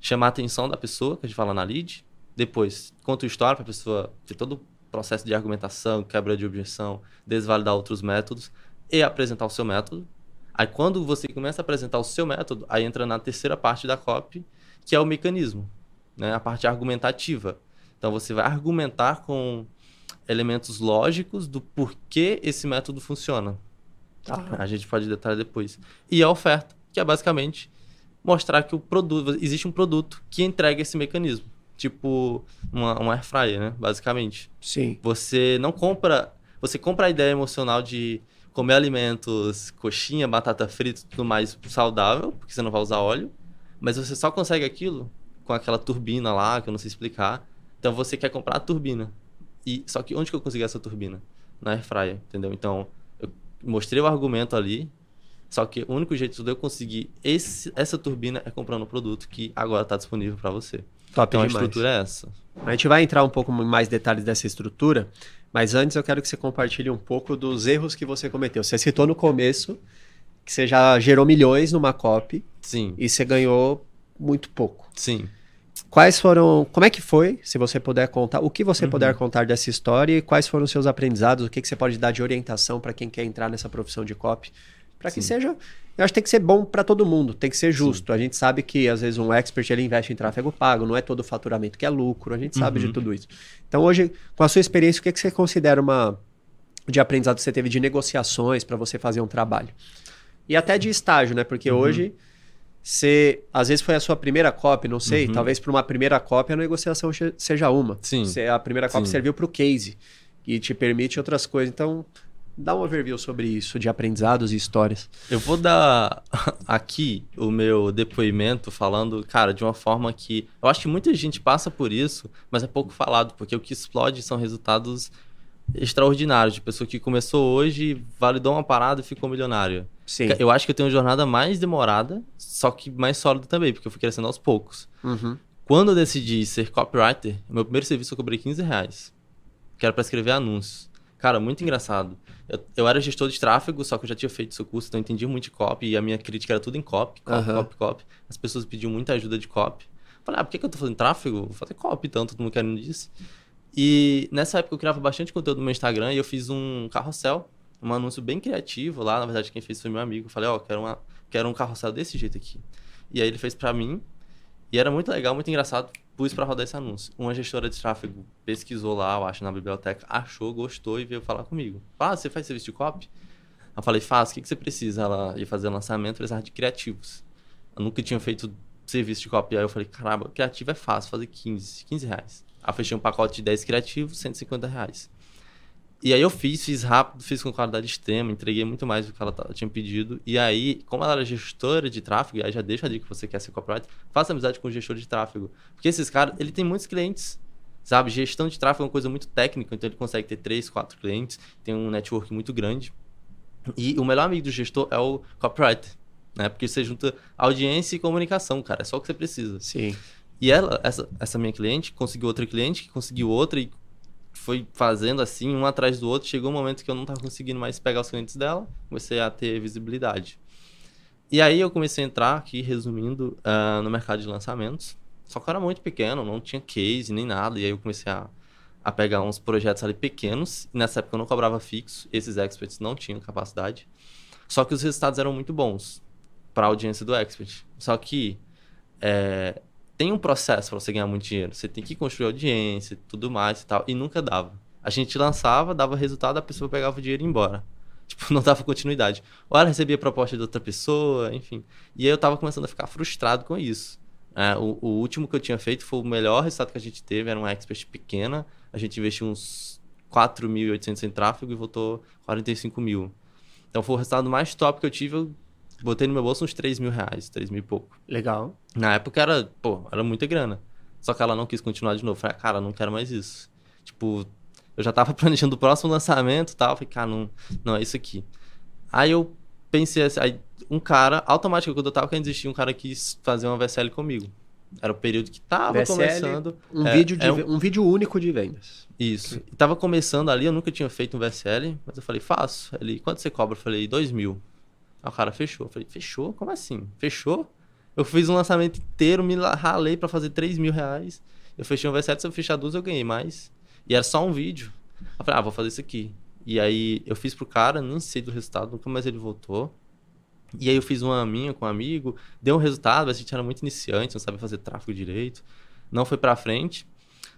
Speaker 2: chamar a atenção da pessoa, que a gente fala na lead, depois conta a história para a pessoa ter todo o processo de argumentação, quebra de objeção, desvalidar outros métodos e apresentar o seu método, Aí quando você começa a apresentar o seu método, aí entra na terceira parte da copy, que é o mecanismo, né? A parte argumentativa. Então você vai argumentar com elementos lógicos do porquê esse método funciona. Ah. A gente pode detalhar depois. E a oferta, que é basicamente mostrar que o produto existe um produto que entrega esse mecanismo, tipo uma, uma air fryer, né? Basicamente.
Speaker 1: Sim.
Speaker 2: Você não compra, você compra a ideia emocional de comer alimentos, coxinha, batata frita, tudo mais saudável, porque você não vai usar óleo, mas você só consegue aquilo com aquela turbina lá, que eu não sei explicar. Então você quer comprar a turbina. E só que onde que eu consegui essa turbina? Na air fryer, entendeu? Então eu mostrei o argumento ali, só que o único jeito de eu conseguir esse, essa turbina é comprando um produto que agora está disponível para você.
Speaker 1: Top
Speaker 2: então
Speaker 1: demais.
Speaker 2: a estrutura é essa.
Speaker 1: A gente vai entrar um pouco mais detalhes dessa estrutura, mas antes eu quero que você compartilhe um pouco dos erros que você cometeu. Você citou no começo que você já gerou milhões numa copy.
Speaker 2: Sim.
Speaker 1: E você ganhou muito pouco.
Speaker 2: Sim.
Speaker 1: Quais foram. Como é que foi? Se você puder contar, o que você uhum. puder contar dessa história e quais foram os seus aprendizados, o que, que você pode dar de orientação para quem quer entrar nessa profissão de copy? Para que seja eu acho que tem que ser bom para todo mundo, tem que ser justo. Sim. A gente sabe que às vezes um expert ele investe em tráfego pago, não é todo faturamento que é lucro, a gente sabe uhum. de tudo isso. Então hoje, com a sua experiência, o que, é que você considera uma de aprendizado que você teve de negociações para você fazer um trabalho? E até de estágio, né? Porque uhum. hoje você, às vezes foi a sua primeira copy, não sei, uhum. talvez para uma primeira copy a negociação seja uma.
Speaker 2: Sim.
Speaker 1: Você, a primeira copy Sim. serviu para o case e te permite outras coisas. Então, Dá um overview sobre isso, de aprendizados e histórias.
Speaker 2: Eu vou dar [LAUGHS] aqui o meu depoimento falando, cara, de uma forma que eu acho que muita gente passa por isso, mas é pouco falado, porque o que explode são resultados extraordinários, de pessoa que começou hoje, validou uma parada e ficou milionário.
Speaker 1: Sim.
Speaker 2: Eu acho que eu tenho uma jornada mais demorada, só que mais sólida também, porque eu fui crescendo aos poucos.
Speaker 1: Uhum.
Speaker 2: Quando eu decidi ser copywriter, meu primeiro serviço eu cobrei 15 reais, que era para escrever anúncios. Cara, muito engraçado. Eu, eu era gestor de tráfego, só que eu já tinha feito seu curso, então eu entendia muito de copy e a minha crítica era tudo em copy, copy,
Speaker 1: Aham.
Speaker 2: copy, copy. As pessoas pediam muita ajuda de copy. Falei, ah, por que, que eu tô fazendo tráfego? Vou fazer copy, então, todo mundo querendo disso. E nessa época eu criava bastante conteúdo no meu Instagram e eu fiz um carrossel, um anúncio bem criativo lá. Na verdade, quem fez foi meu amigo. Eu falei, ó, quero, uma, quero um carrossel desse jeito aqui. E aí ele fez pra mim. E era muito legal, muito engraçado. Pus pra rodar esse anúncio. Uma gestora de tráfego pesquisou lá, eu acho, na biblioteca, achou, gostou e veio falar comigo. Ah, você faz serviço de copy? Eu falei, faço, o que, que você precisa? Ela ia fazer lançamento, precisava de criativos. Eu nunca tinha feito serviço de copy. Aí eu falei, caramba, criativo é fácil, fazer 15, 15 reais. Aí fechei um pacote de 10 criativos, 150 reais. E aí eu fiz, fiz rápido, fiz com qualidade extrema, entreguei muito mais do que ela tinha pedido. E aí, como ela era gestora de tráfego, aí já deixa a dica que você quer ser copywriter, faça amizade com o gestor de tráfego. Porque esses caras, ele tem muitos clientes. Sabe, gestão de tráfego é uma coisa muito técnica, então ele consegue ter três, quatro clientes, tem um network muito grande. E o melhor amigo do gestor é o copywriter, né? Porque você junta audiência e comunicação, cara, é só o que você precisa.
Speaker 1: Sim.
Speaker 2: E ela, essa, essa minha cliente, conseguiu outra cliente, que conseguiu outra e foi fazendo assim, um atrás do outro. Chegou um momento que eu não estava conseguindo mais pegar os clientes dela, comecei a ter visibilidade. E aí eu comecei a entrar aqui, resumindo, ah, no mercado de lançamentos. Só que eu era muito pequeno, não tinha case nem nada. E aí eu comecei a, a pegar uns projetos ali pequenos. Nessa época eu não cobrava fixo, esses experts não tinham capacidade. Só que os resultados eram muito bons para a audiência do expert. Só que é, tem um processo para você ganhar muito dinheiro. Você tem que construir audiência e tudo mais e tal. E nunca dava. A gente lançava, dava resultado, a pessoa pegava o dinheiro e ia embora. [LAUGHS] Tipo, não dava continuidade. Ou ela recebia proposta de outra pessoa, enfim. E aí eu tava começando a ficar frustrado com isso. É, o, o último que eu tinha feito foi o melhor resultado que a gente teve, era uma expert pequena. A gente investiu uns 4.800 em tráfego e voltou 45 mil. Então foi o resultado mais top que eu tive. Eu botei no meu bolso uns 3 mil reais, 3 mil e pouco.
Speaker 1: Legal.
Speaker 2: Na época era, pô, era muita grana. Só que ela não quis continuar de novo. Falei, ah, cara, não quero mais isso. Tipo, eu já tava [LAUGHS] planejando o próximo lançamento e tal. Falei, cara, não, não é isso aqui. Aí eu pensei assim, aí um cara, automaticamente, quando eu tava querendo desistir, um cara quis fazer uma VSL comigo. Era o período que tava
Speaker 1: VSL,
Speaker 2: começando.
Speaker 1: Um,
Speaker 2: É,
Speaker 1: vídeo de,
Speaker 2: é
Speaker 1: um... vídeo único de vendas.
Speaker 2: Isso. E tava começando ali, eu nunca tinha feito um VSL, mas eu falei, faço. Ele, quanto você cobra? Eu falei, dois mil. Aí o cara fechou. Eu falei, fechou? Como assim? Fechou? Eu fiz um lançamento inteiro, me ralei pra fazer 3 mil reais. Eu fechei um V7, se eu fechar duas, eu ganhei mais. E era só um vídeo. Eu falei, ah, vou fazer isso aqui. E aí eu fiz pro cara, nem sei do resultado, nunca mais ele voltou. E aí eu fiz uma minha com um amigo, deu um resultado, mas a gente era muito iniciante, não sabia fazer tráfego direito. Não foi pra frente.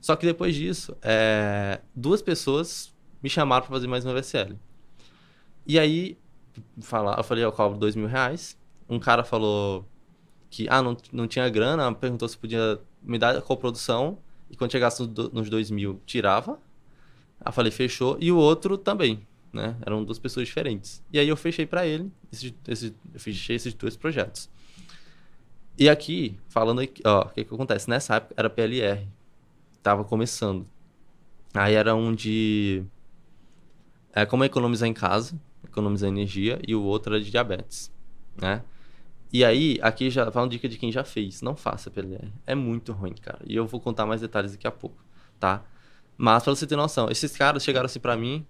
Speaker 2: Só que depois disso, é, duas pessoas me chamaram pra fazer mais uma VSL. E aí, falar, eu falei, eu cobro dois mil reais. Um cara falou que, ah, não, não tinha grana, perguntou se podia me dar a coprodução. E quando chegasse nos dois mil, tirava. Eu falei, fechou. E o outro também, né? Eram duas pessoas diferentes. E aí eu fechei pra ele, esses, esses, eu fechei esses dois projetos. E aqui, falando aqui, ó, o que que acontece? Nessa época era PLR. Tava começando. Aí era um de é, como economizar em casa, economizar energia, e o outro era de diabetes, né? E aí, aqui já vai uma dica de quem já fez. Não faça PLR. É muito ruim, cara. E eu vou contar mais detalhes daqui a pouco, tá? Mas pra você ter noção, esses caras chegaram assim pra mim.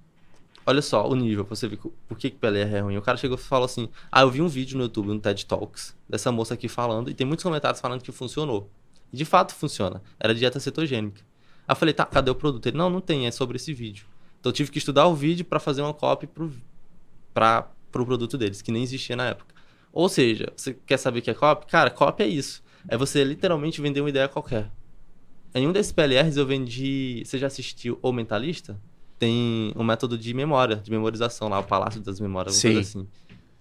Speaker 2: Olha só o nível, pra você ver por que, PLR é ruim. O cara chegou e falou assim: Ah, eu vi um vídeo no YouTube, no TED Talks, dessa moça aqui falando, e tem muitos comentários falando que funcionou. E de fato funciona. Era dieta cetogênica. Aí eu falei: Tá, cadê o produto? Ele: Não, não tem, é sobre esse vídeo. Então eu tive que estudar o vídeo pra fazer uma copy pro, pra, pro produto deles, que nem existia na época. Ou seja, você quer saber o que é copy? Cara, copy é isso. É você literalmente vender uma ideia qualquer. Em um desses PLRs eu vendi. Você já assistiu O Mentalista? Tem um método de memória, de memorização lá, o Palácio das Memórias, alguma coisa assim.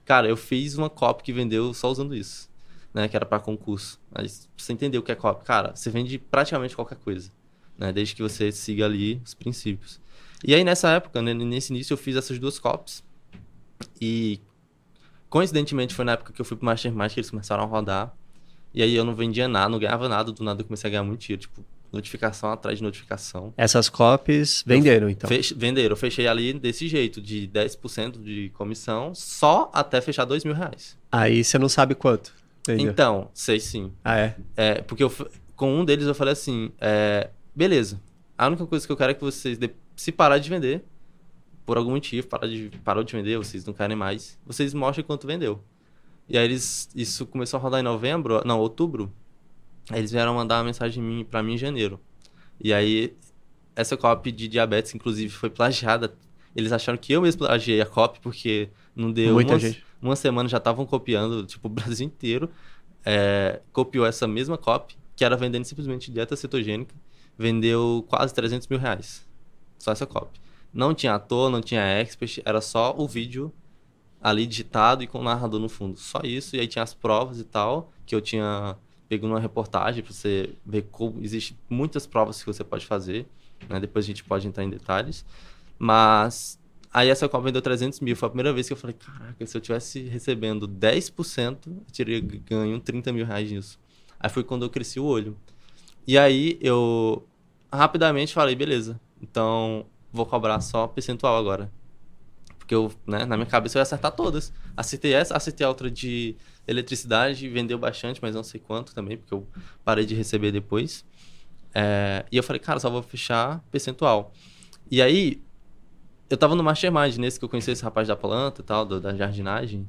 Speaker 2: Cara, eu fiz uma copy que vendeu só usando isso, né? Que era pra concurso. Mas você entender o que é copy, cara, você vende praticamente qualquer coisa, né? Desde que você siga ali os princípios. E aí nessa época, né, nesse início, eu fiz essas duas copies. E coincidentemente foi na época que eu fui pro Mastermind que eles começaram a rodar. E aí eu não vendia nada, não ganhava nada, do nada eu comecei a ganhar muito dinheiro, tipo, notificação atrás de notificação.
Speaker 1: Essas copies venderam, então.
Speaker 2: Fech... Venderam, eu fechei ali desse jeito, de 10% de comissão, só até fechar dois mil reais.
Speaker 1: Aí você não sabe quanto. Entendeu?
Speaker 2: Então, sei sim.
Speaker 1: Ah, é?
Speaker 2: É, porque eu, com um deles eu falei assim, é, beleza, a única coisa que eu quero é que vocês, se parar de vender, por algum motivo, parou de, parou de vender, vocês não querem mais, vocês mostrem quanto vendeu. E aí eles, isso começou a rodar em novembro, não, outubro. Aí eles vieram mandar uma mensagem para mim em janeiro. E aí, essa copy de diabetes, inclusive, foi plagiada. Eles acharam que eu mesmo plagiei a copy, porque não deu
Speaker 1: Muita
Speaker 2: uma,
Speaker 1: gente.
Speaker 2: uma semana já estavam copiando, tipo, o Brasil inteiro. É, copiou essa mesma copy, que era vendendo simplesmente dieta cetogênica. Vendeu quase 300 mil reais. Só essa copy. Não tinha ator, não tinha expert, era só o vídeo ali digitado e com o narrador no fundo. Só isso. E aí tinha as provas e tal, que eu tinha pego numa reportagem para você ver como existe muitas provas que você pode fazer. Né? Depois a gente pode entrar em detalhes. Mas aí essa Copa vendeu 300 mil. Foi a primeira vez que eu falei, caraca, se eu tivesse recebendo 10%, eu teria ganho 30 mil reais nisso. Aí foi quando eu cresci o olho. E aí eu rapidamente falei, beleza, então vou cobrar só percentual agora. Porque eu, né, na minha cabeça eu ia acertar todas. Acertei essa, acertei a outra de eletricidade, vendeu bastante, mas não sei quanto também, porque eu parei de receber depois. É, e eu falei, cara, só vou fechar percentual. E aí, eu tava no Mastermind, nesse que eu conheci esse rapaz da planta e tal, do, da jardinagem.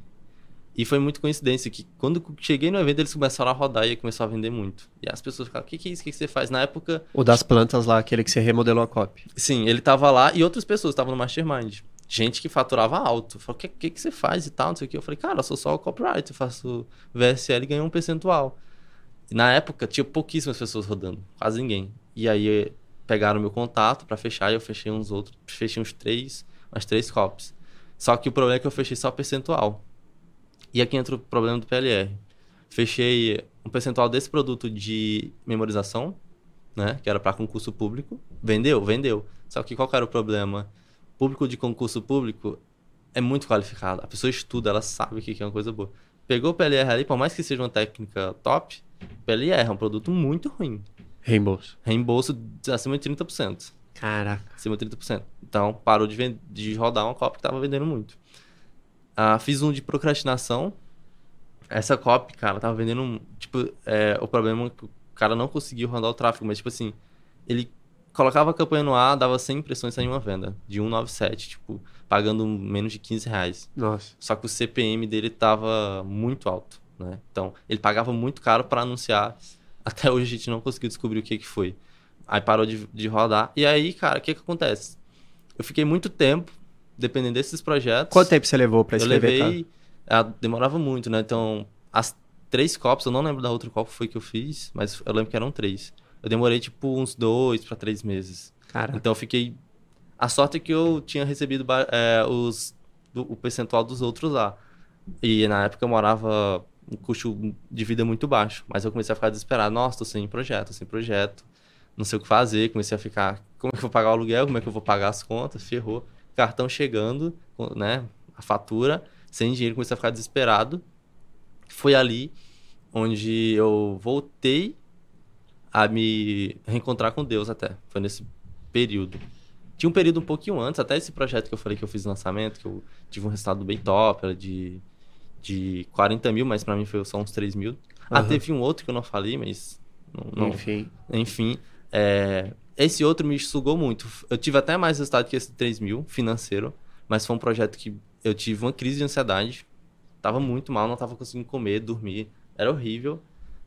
Speaker 2: E foi muito coincidência que quando cheguei no evento, eles começaram a rodar e começou a vender muito. E as pessoas ficaram, o que, que é isso? O que, que você faz? Na época.
Speaker 1: O das plantas lá, aquele que você remodelou a copy.
Speaker 2: Sim, ele tava lá e outras pessoas estavam no Mastermind. Gente que faturava alto. Falou, o que, que, que você faz e tal, não sei o que. Eu falei, cara, eu sou só o copyright, eu faço VSL e ganho um percentual. E na época, tinha pouquíssimas pessoas rodando, quase ninguém. E aí pegaram meu contato para fechar e eu fechei uns outros, fechei uns três, umas três copies. Só que o problema é que eu fechei só percentual. E aqui entra o problema do PLR. Fechei um percentual desse produto de memorização, né? Que era para concurso público. Vendeu? Vendeu. Só que qual era o problema? Público de concurso público é muito qualificado. A pessoa estuda, ela sabe o que é uma coisa boa. Pegou o PLR ali, por mais que seja uma técnica top, PLR é um produto muito ruim.
Speaker 1: Reembolso.
Speaker 2: Reembolso acima de 30%.
Speaker 1: Caraca.
Speaker 2: Acima de 30%. Então, parou de, vend... de rodar uma cópia que estava vendendo muito. Ah, fiz um de procrastinação. Essa copy, cara, tava vendendo. Tipo, é, o problema é que o cara não conseguiu rodar o tráfego, mas, tipo assim, ele colocava a campanha no ar, dava 100 impressões e saía uma venda. De 197, tipo, pagando menos de 15 reais.
Speaker 1: Nossa.
Speaker 2: Só que o CPM dele tava muito alto, né? Então, ele pagava muito caro para anunciar. [LAUGHS] Até hoje a gente não conseguiu descobrir o que que foi. Aí parou de, de rodar. E aí, cara, o que que acontece? Eu fiquei muito tempo dependendo desses projetos.
Speaker 1: Quanto tempo você levou pra
Speaker 2: eu
Speaker 1: escrever?
Speaker 2: levei. ah, demorava muito, né? Então, as três copos, eu não lembro da outra qual foi que eu fiz, mas eu lembro que eram três. Eu demorei, tipo, uns dois para três meses.
Speaker 1: Cara,
Speaker 2: Então, eu fiquei. A sorte é que eu tinha recebido é, os, do- o percentual dos outros lá. E na época eu morava um custo de vida muito baixo. Mas eu comecei a ficar desesperado. Nossa, tô sem projeto, tô sem projeto. Não sei o que fazer. Comecei a ficar. Como é que eu vou pagar o aluguel? Como é que eu vou pagar as contas? Ferrou. Cartão chegando, né? A fatura, sem dinheiro, comecei a ficar desesperado. Foi ali onde eu voltei a me reencontrar com Deus até. Foi nesse período. Tinha um período um pouquinho antes, até esse projeto que eu falei que eu fiz lançamento, que eu tive um resultado bem top, era de, de 40 mil, mas pra mim foi só uns 3 mil. Ah,
Speaker 1: Aham.
Speaker 2: teve um outro que eu não falei, mas. Não, não-
Speaker 1: enfim.
Speaker 2: enfim, é, esse outro me sugou muito. Eu tive até mais resultado que esse 3 mil financeiro, mas foi um projeto que eu tive uma crise de ansiedade. Tava muito mal, não tava conseguindo comer, dormir. Era horrível.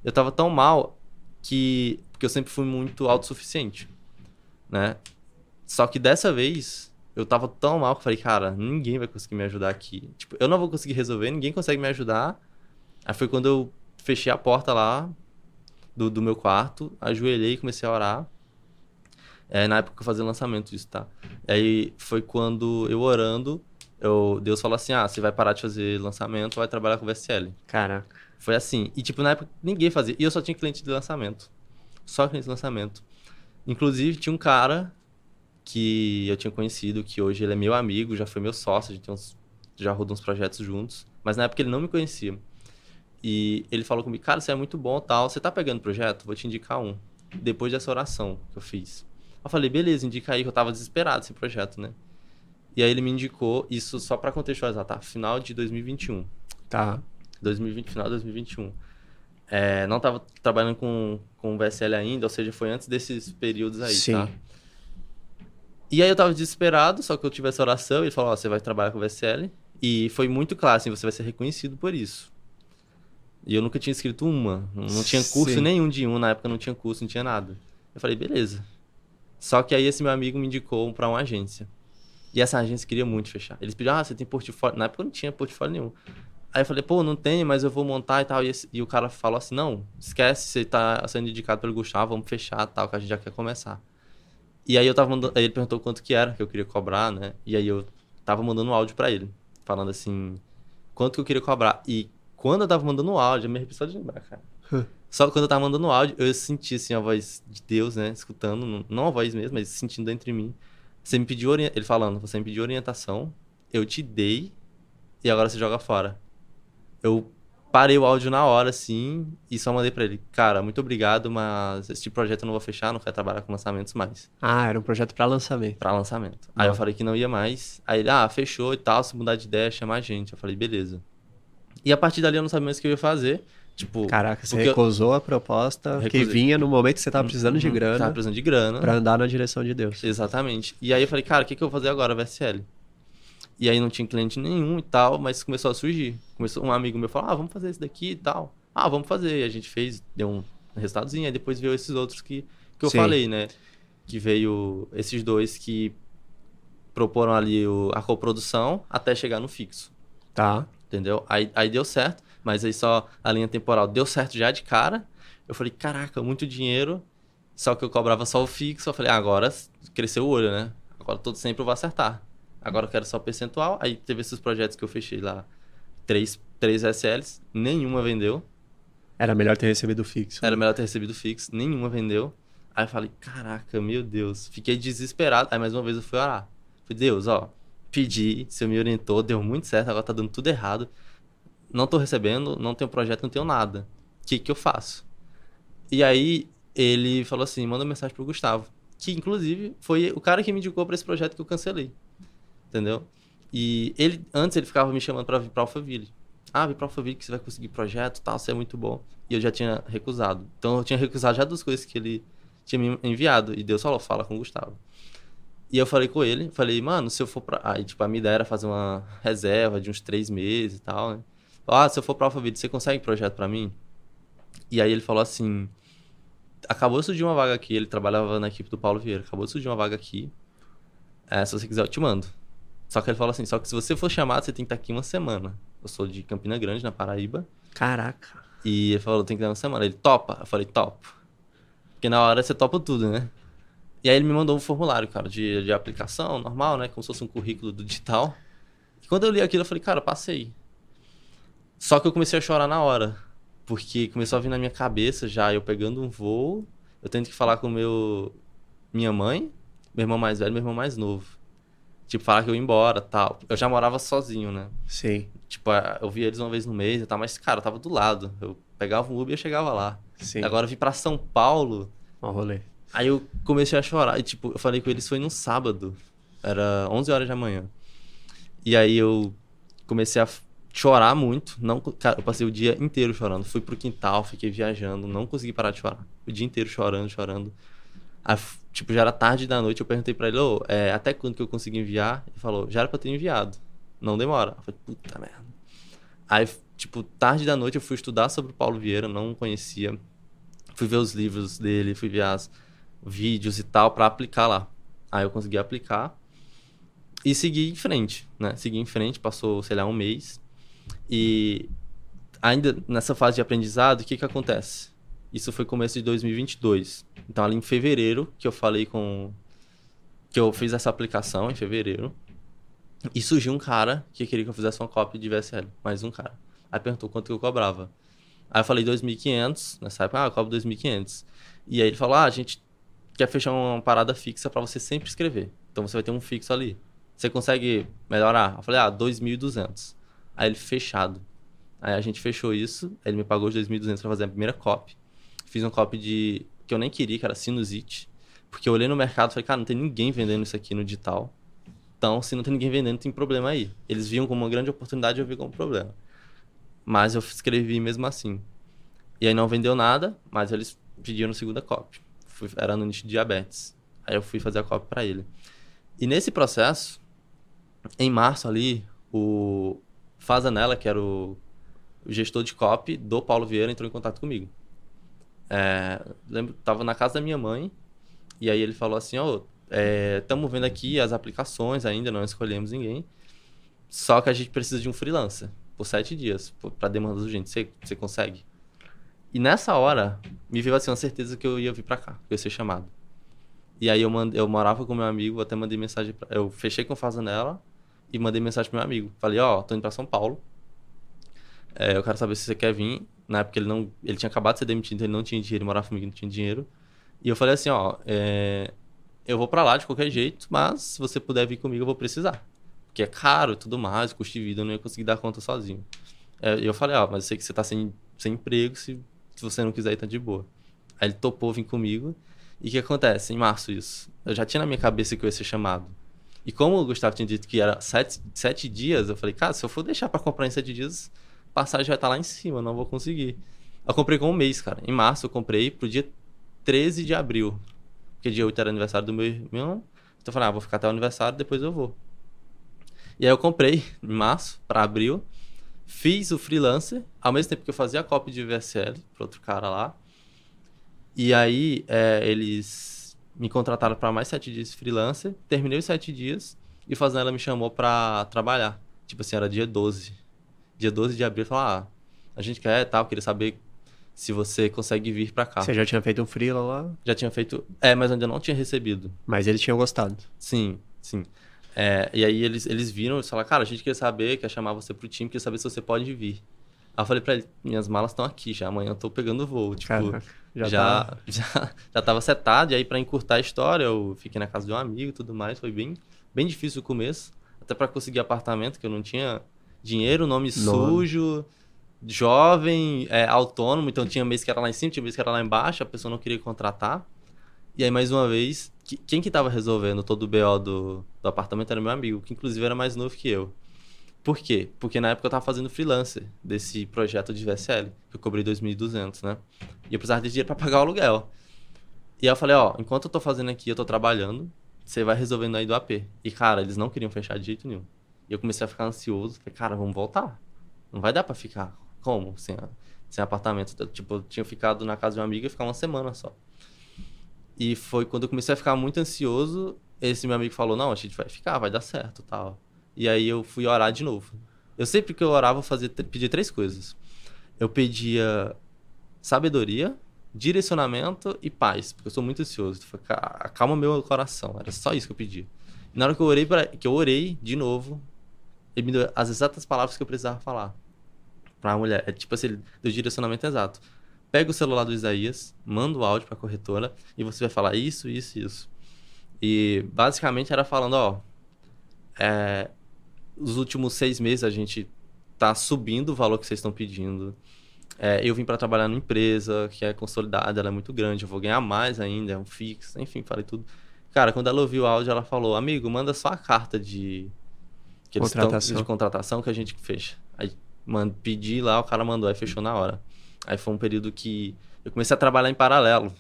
Speaker 2: Eu tava tão mal que. Porque eu sempre fui muito autossuficiente, né? Só que dessa vez eu tava tão mal que eu falei, cara, ninguém vai conseguir me ajudar aqui. Tipo, eu não vou conseguir resolver, ninguém consegue me ajudar. Aí foi quando eu fechei a porta lá do, do meu quarto, ajoelhei e comecei a orar. É, na época que eu fazia lançamento disso, tá? Aí foi quando eu orando, eu, Deus falou assim: ah, você vai parar de fazer lançamento, vai trabalhar com VSL.
Speaker 1: Caraca.
Speaker 2: Foi assim. E, tipo, na época ninguém fazia. E eu só tinha cliente de lançamento. Só cliente de lançamento. Inclusive, tinha um cara que eu tinha conhecido, que hoje ele é meu amigo, já foi meu sócio, a gente uns, já rodou uns projetos juntos. Mas na época ele não me conhecia. E ele falou comigo, cara, você é muito bom tal. Você tá pegando projeto? Vou te indicar um. Depois dessa oração que eu fiz. Eu falei, beleza, indica aí, que eu tava desesperado esse projeto, né? E aí ele me indicou, isso só pra contextualizar, tá? Final de 2021.
Speaker 1: Tá.
Speaker 2: 2020, final de 2021. É, não estava trabalhando com, com VSL ainda, ou seja, foi antes desses períodos aí,
Speaker 1: Sim.
Speaker 2: tá? E aí eu tava desesperado, só que eu tive essa oração, ele falou, ó, você vai trabalhar com o VSL. E foi muito claro, assim, você vai ser reconhecido por isso. E eu nunca tinha escrito uma. Não tinha curso
Speaker 1: Sim.
Speaker 2: nenhum de um, na época não tinha curso, não tinha nada. Eu falei, beleza. Só que aí esse meu amigo me indicou pra uma agência. E essa agência queria muito fechar. Eles pediram, ah, você tem portfólio? Na época eu não tinha portfólio nenhum. Aí eu falei, pô, não tem, mas eu vou montar e tal. E, esse- e o cara falou assim, não, esquece, você tá sendo indicado pelo Gustavo, vamos fechar tal, que a gente já quer começar. E aí eu tava mandando, aí ele perguntou quanto que era que eu queria cobrar, né? E aí eu tava mandando um áudio pra ele, falando assim, quanto que eu queria cobrar. E quando eu tava mandando o áudio, eu me arrepio só de lembrar, cara. Só que quando eu tava mandando o áudio, eu senti assim a voz de Deus, né, escutando, não- não a voz mesmo, mas sentindo dentro de mim. Você me pediu ele falando, você me pediu orientação, eu te dei e agora você joga fora. Eu parei o áudio na hora, assim, e só mandei pra ele, cara, muito obrigado, mas esse projeto eu não vou fechar, não quero trabalhar com lançamentos mais.
Speaker 1: Ah, era um projeto pra lançamento.
Speaker 2: Pra lançamento. Aí eu falei que não ia mais. Aí ele, ah, fechou e tal, se mudar de ideia, chama a gente. Eu falei, beleza. E a partir dali eu não sabia mais o que eu ia fazer. Tipo,
Speaker 1: Caraca, você
Speaker 2: Porque eu-
Speaker 1: recusou a proposta que
Speaker 2: Recusei.
Speaker 1: vinha no momento que você tava precisando de
Speaker 2: uhum,
Speaker 1: grana
Speaker 2: Tava precisando de grana.
Speaker 1: pra andar na direção de Deus.
Speaker 2: Exatamente. E aí eu falei, cara, o que, que eu vou fazer agora, VSL? E aí não tinha cliente nenhum e tal, mas começou a surgir. Começou um amigo meu falou, ah, vamos fazer isso daqui e tal. Ah, vamos fazer. E a gente fez, deu um resultadozinho, aí depois veio esses outros que, que eu
Speaker 1: Sim.
Speaker 2: falei, né? Que veio esses dois que proporam ali o, a coprodução até chegar no fixo.
Speaker 1: Tá.
Speaker 2: Entendeu? Aí, aí deu certo, mas aí só a linha temporal deu certo já de cara. Eu falei, caraca, muito dinheiro. Só que eu cobrava só o fixo. Eu falei, ah, agora cresceu o olho, né? Agora todo sempre eu vou acertar. Agora eu quero só percentual. Aí teve esses projetos que eu fechei lá. Três, três SLs, nenhuma vendeu.
Speaker 1: Era melhor ter recebido o fixo.
Speaker 2: Era melhor ter recebido fixo, nenhuma vendeu. Aí eu falei, caraca, meu Deus. Fiquei desesperado. Aí mais uma vez eu fui orar. Falei, Deus, ó, pedi, você me orientou, deu muito certo, agora tá dando tudo errado. Não tô recebendo, não tenho projeto, não tenho nada. O que que eu faço? E aí ele falou assim, manda uma mensagem pro Gustavo. Que inclusive foi o cara que me indicou pra esse projeto que eu cancelei. Entendeu? E ele, antes ele ficava me chamando pra vir pra Alphaville. Ah, vem pra Alphaville que você vai conseguir projeto tal, você é muito bom. E eu já tinha recusado. Então eu tinha recusado já duas coisas que ele tinha me enviado. E Deus falou, fala com o Gustavo. E eu falei com ele, falei, mano, se eu for pra. Aí, tipo, a minha ideia era fazer uma reserva de uns três meses e tal, né? Ah, se eu for pra Alphaville, você consegue projeto pra mim? E aí ele falou assim: acabou de surgir uma vaga aqui. Ele trabalhava na equipe do Paulo Vieira. Acabou de surgir uma vaga aqui. É, se você quiser, eu te mando. Só que ele falou assim: só que se você for chamado, você tem que estar aqui uma semana. Eu sou de Campina Grande, na Paraíba.
Speaker 1: Caraca.
Speaker 2: E ele falou: tem que dar uma semana. Ele topa? Eu falei: topo. Porque na hora você topa tudo, né? E aí ele me mandou um formulário, cara, de, de aplicação normal, né? Como se fosse um currículo do digital. E quando eu li aquilo, eu falei: cara, passei. Só que eu comecei a chorar na hora. Porque começou a vir na minha cabeça já, eu pegando um voo, eu tendo que falar com meu minha mãe, meu irmão mais velho e meu irmão mais novo. Tipo, falar que eu ia embora tal. Eu já morava sozinho, né?
Speaker 1: Sim.
Speaker 2: Tipo, eu via eles uma vez no mês e tal, mas, cara, eu tava do lado. Eu pegava um Uber e eu chegava lá.
Speaker 1: Sim.
Speaker 2: Agora eu vim pra São Paulo,
Speaker 1: o rolê.
Speaker 2: aí eu comecei a chorar. E, tipo, eu falei com eles, foi num sábado. Era 11 horas da manhã. E aí eu comecei a chorar muito. Não, cara, eu passei o dia inteiro chorando. Fui pro quintal, fiquei viajando, não consegui parar de chorar. O dia inteiro chorando, chorando. Aí, tipo, já era tarde da noite, eu perguntei pra ele, ô, é, até quando que eu consegui enviar? Ele falou, já era pra ter enviado. Não demora. Eu falei, puta merda. Aí, tipo, tarde da noite eu fui estudar sobre o Paulo Vieira, não conhecia. Fui ver os livros dele, fui ver as vídeos e tal pra aplicar lá. Aí eu consegui aplicar e segui em frente, né? Segui em frente, passou, sei lá, um mês. E ainda nessa fase de aprendizado, o que que acontece? Isso foi começo de 2022. Então, ali em fevereiro, que eu falei com... Que eu fiz essa aplicação, em fevereiro. E surgiu um cara que queria que eu fizesse uma cópia de VSL. Mais um cara. Aí perguntou quanto que eu cobrava. Aí eu falei 2.500. Nessa época, ah, eu cobro 2.500. E aí ele falou, ah, a gente quer fechar uma parada fixa pra você sempre escrever. Então você vai ter um fixo ali. Você consegue melhorar? Eu falei, ah, 2.200. Aí ele, fechado. Aí a gente fechou isso, ele me pagou os 2.200 pra fazer a primeira copy. Fiz uma copy de... que eu nem queria, que era sinusite. Porque eu olhei no mercado e falei, cara, não tem ninguém vendendo isso aqui no digital. Então, se não tem ninguém vendendo, tem problema aí. Eles viam como uma grande oportunidade, eu vi como problema. Mas eu escrevi mesmo assim. E aí não vendeu nada, mas eles pediram segunda copy. Fui- era no nicho de diabetes. Aí eu fui fazer a copy pra ele. E nesse processo, em março ali, o Fazanella, que era o, o gestor de copy do Paulo Vieira, entrou em contato comigo. É, lembro, tava na casa da minha mãe, e aí ele falou assim, ó, oh, estamos vendo aqui as aplicações ainda, não escolhemos ninguém, só que a gente precisa de um freelancer por sete dias, para demandas urgentes. Você, você consegue? E nessa hora, me veio assim uma certeza que eu ia vir para cá, que eu ia ser chamado. E aí eu, mand... eu morava com meu amigo, até mandei mensagem pra... Eu fechei com o Fazanella e mandei mensagem pro meu amigo. Falei, ó, oh, tô indo pra São Paulo. É, eu quero saber se você quer vir. Na época ele não... Ele tinha acabado de ser demitido, ele não tinha dinheiro, ele morava comigo, não tinha dinheiro. E eu falei assim, ó, é... eu vou para lá de qualquer jeito, mas se você puder vir comigo, eu vou precisar. Porque é caro e tudo mais, custo de vida, eu não ia conseguir dar conta sozinho. É, eu falei, ó, mas eu sei que você tá sem, sem emprego, se, se você não quiser ir, tá de boa. Aí ele topou vir comigo. E o que acontece? Em março isso. Eu já tinha na minha cabeça que eu ia ser chamado. E como o Gustavo tinha dito que era sete, sete dias, eu falei, cara, se eu for deixar para comprar em sete dias, passagem vai estar tá lá em cima, não vou conseguir. Eu comprei com um mês, cara. Em março eu comprei pro dia 13 de abril. Porque dia 8 era aniversário do meu irmão. Então eu falei, ah, vou ficar até o aniversário, depois eu vou. E aí eu comprei em março para abril. Fiz o freelancer, ao mesmo tempo que eu fazia a cópia de VSL para outro cara lá. E aí é, eles me contrataram para mais sete dias de freelancer. Terminei os sete dias e o Fazenda me chamou para trabalhar. Tipo assim, era dia 12. Dia 12 de abril, falou, ah, a gente quer tal, queria saber se você consegue vir para cá.
Speaker 1: Você já tinha feito um freela lá?
Speaker 2: Já tinha feito, é, mas ainda não tinha recebido.
Speaker 1: Mas eles tinham gostado.
Speaker 2: Sim, sim. É, e aí eles, eles viram e falaram, cara, a gente quer saber, quer chamar você pro time, quer saber se você pode vir. Aí eu falei pra ele, minhas malas estão aqui já, amanhã eu tô pegando voo. Tipo, Caraca, já, já, tá... [LAUGHS] já, já tava setado, e aí pra encurtar a história, eu fiquei na casa de um amigo e tudo mais, foi bem, bem difícil o começo, até para conseguir apartamento, que eu não tinha dinheiro, nome, nome. sujo, jovem, é, autônomo, então tinha mês que era lá em cima, tinha mês que era lá embaixo, a pessoa não queria contratar. E aí, mais uma vez, que, quem que tava resolvendo todo o BO do, do apartamento era meu amigo, que inclusive era mais novo que eu. Por quê? Porque na época eu tava fazendo freelancer desse projeto de VSL, que eu cobrei 2.200, né? E eu precisava de dinheiro para pagar o aluguel. E aí eu falei, ó, enquanto eu tô fazendo aqui, eu tô trabalhando, você vai resolvendo aí do AP. E, cara, eles não queriam fechar de jeito nenhum. E eu comecei a ficar ansioso. Falei, cara, vamos voltar. Não vai dar para ficar. Como? Sem, sem apartamento. Tipo, eu tinha ficado na casa de uma amiga e ficar uma semana só. E foi quando eu comecei a ficar muito ansioso, esse meu amigo falou, não, a gente vai ficar, vai dar certo tal. E aí eu fui orar de novo. Eu sempre que eu orava, eu fazia, pedia três coisas. Eu pedia sabedoria, direcionamento e paz, porque eu sou muito ansioso. Acalma meu coração. Era só isso que eu pedia. E na hora que eu orei, que eu orei de novo, ele me deu as exatas palavras que eu precisava falar para a mulher. É tipo assim, deu direcionamento exato. Pega o celular do Isaías, manda o áudio para a corretora e você vai falar isso, isso, isso. E basicamente era falando, ó, é, os últimos seis meses a gente tá subindo o valor que vocês estão pedindo. É, eu vim para trabalhar numa empresa que é consolidada, ela é muito grande, eu vou ganhar mais ainda, é um fixo, enfim, falei tudo. Cara, quando ela ouviu o áudio, ela falou: Amigo, manda só a carta de, que contratação. de contratação que a gente fecha. Aí mand, pedi lá, o cara mandou, aí fechou na hora. Aí foi um período que eu comecei a trabalhar em paralelo,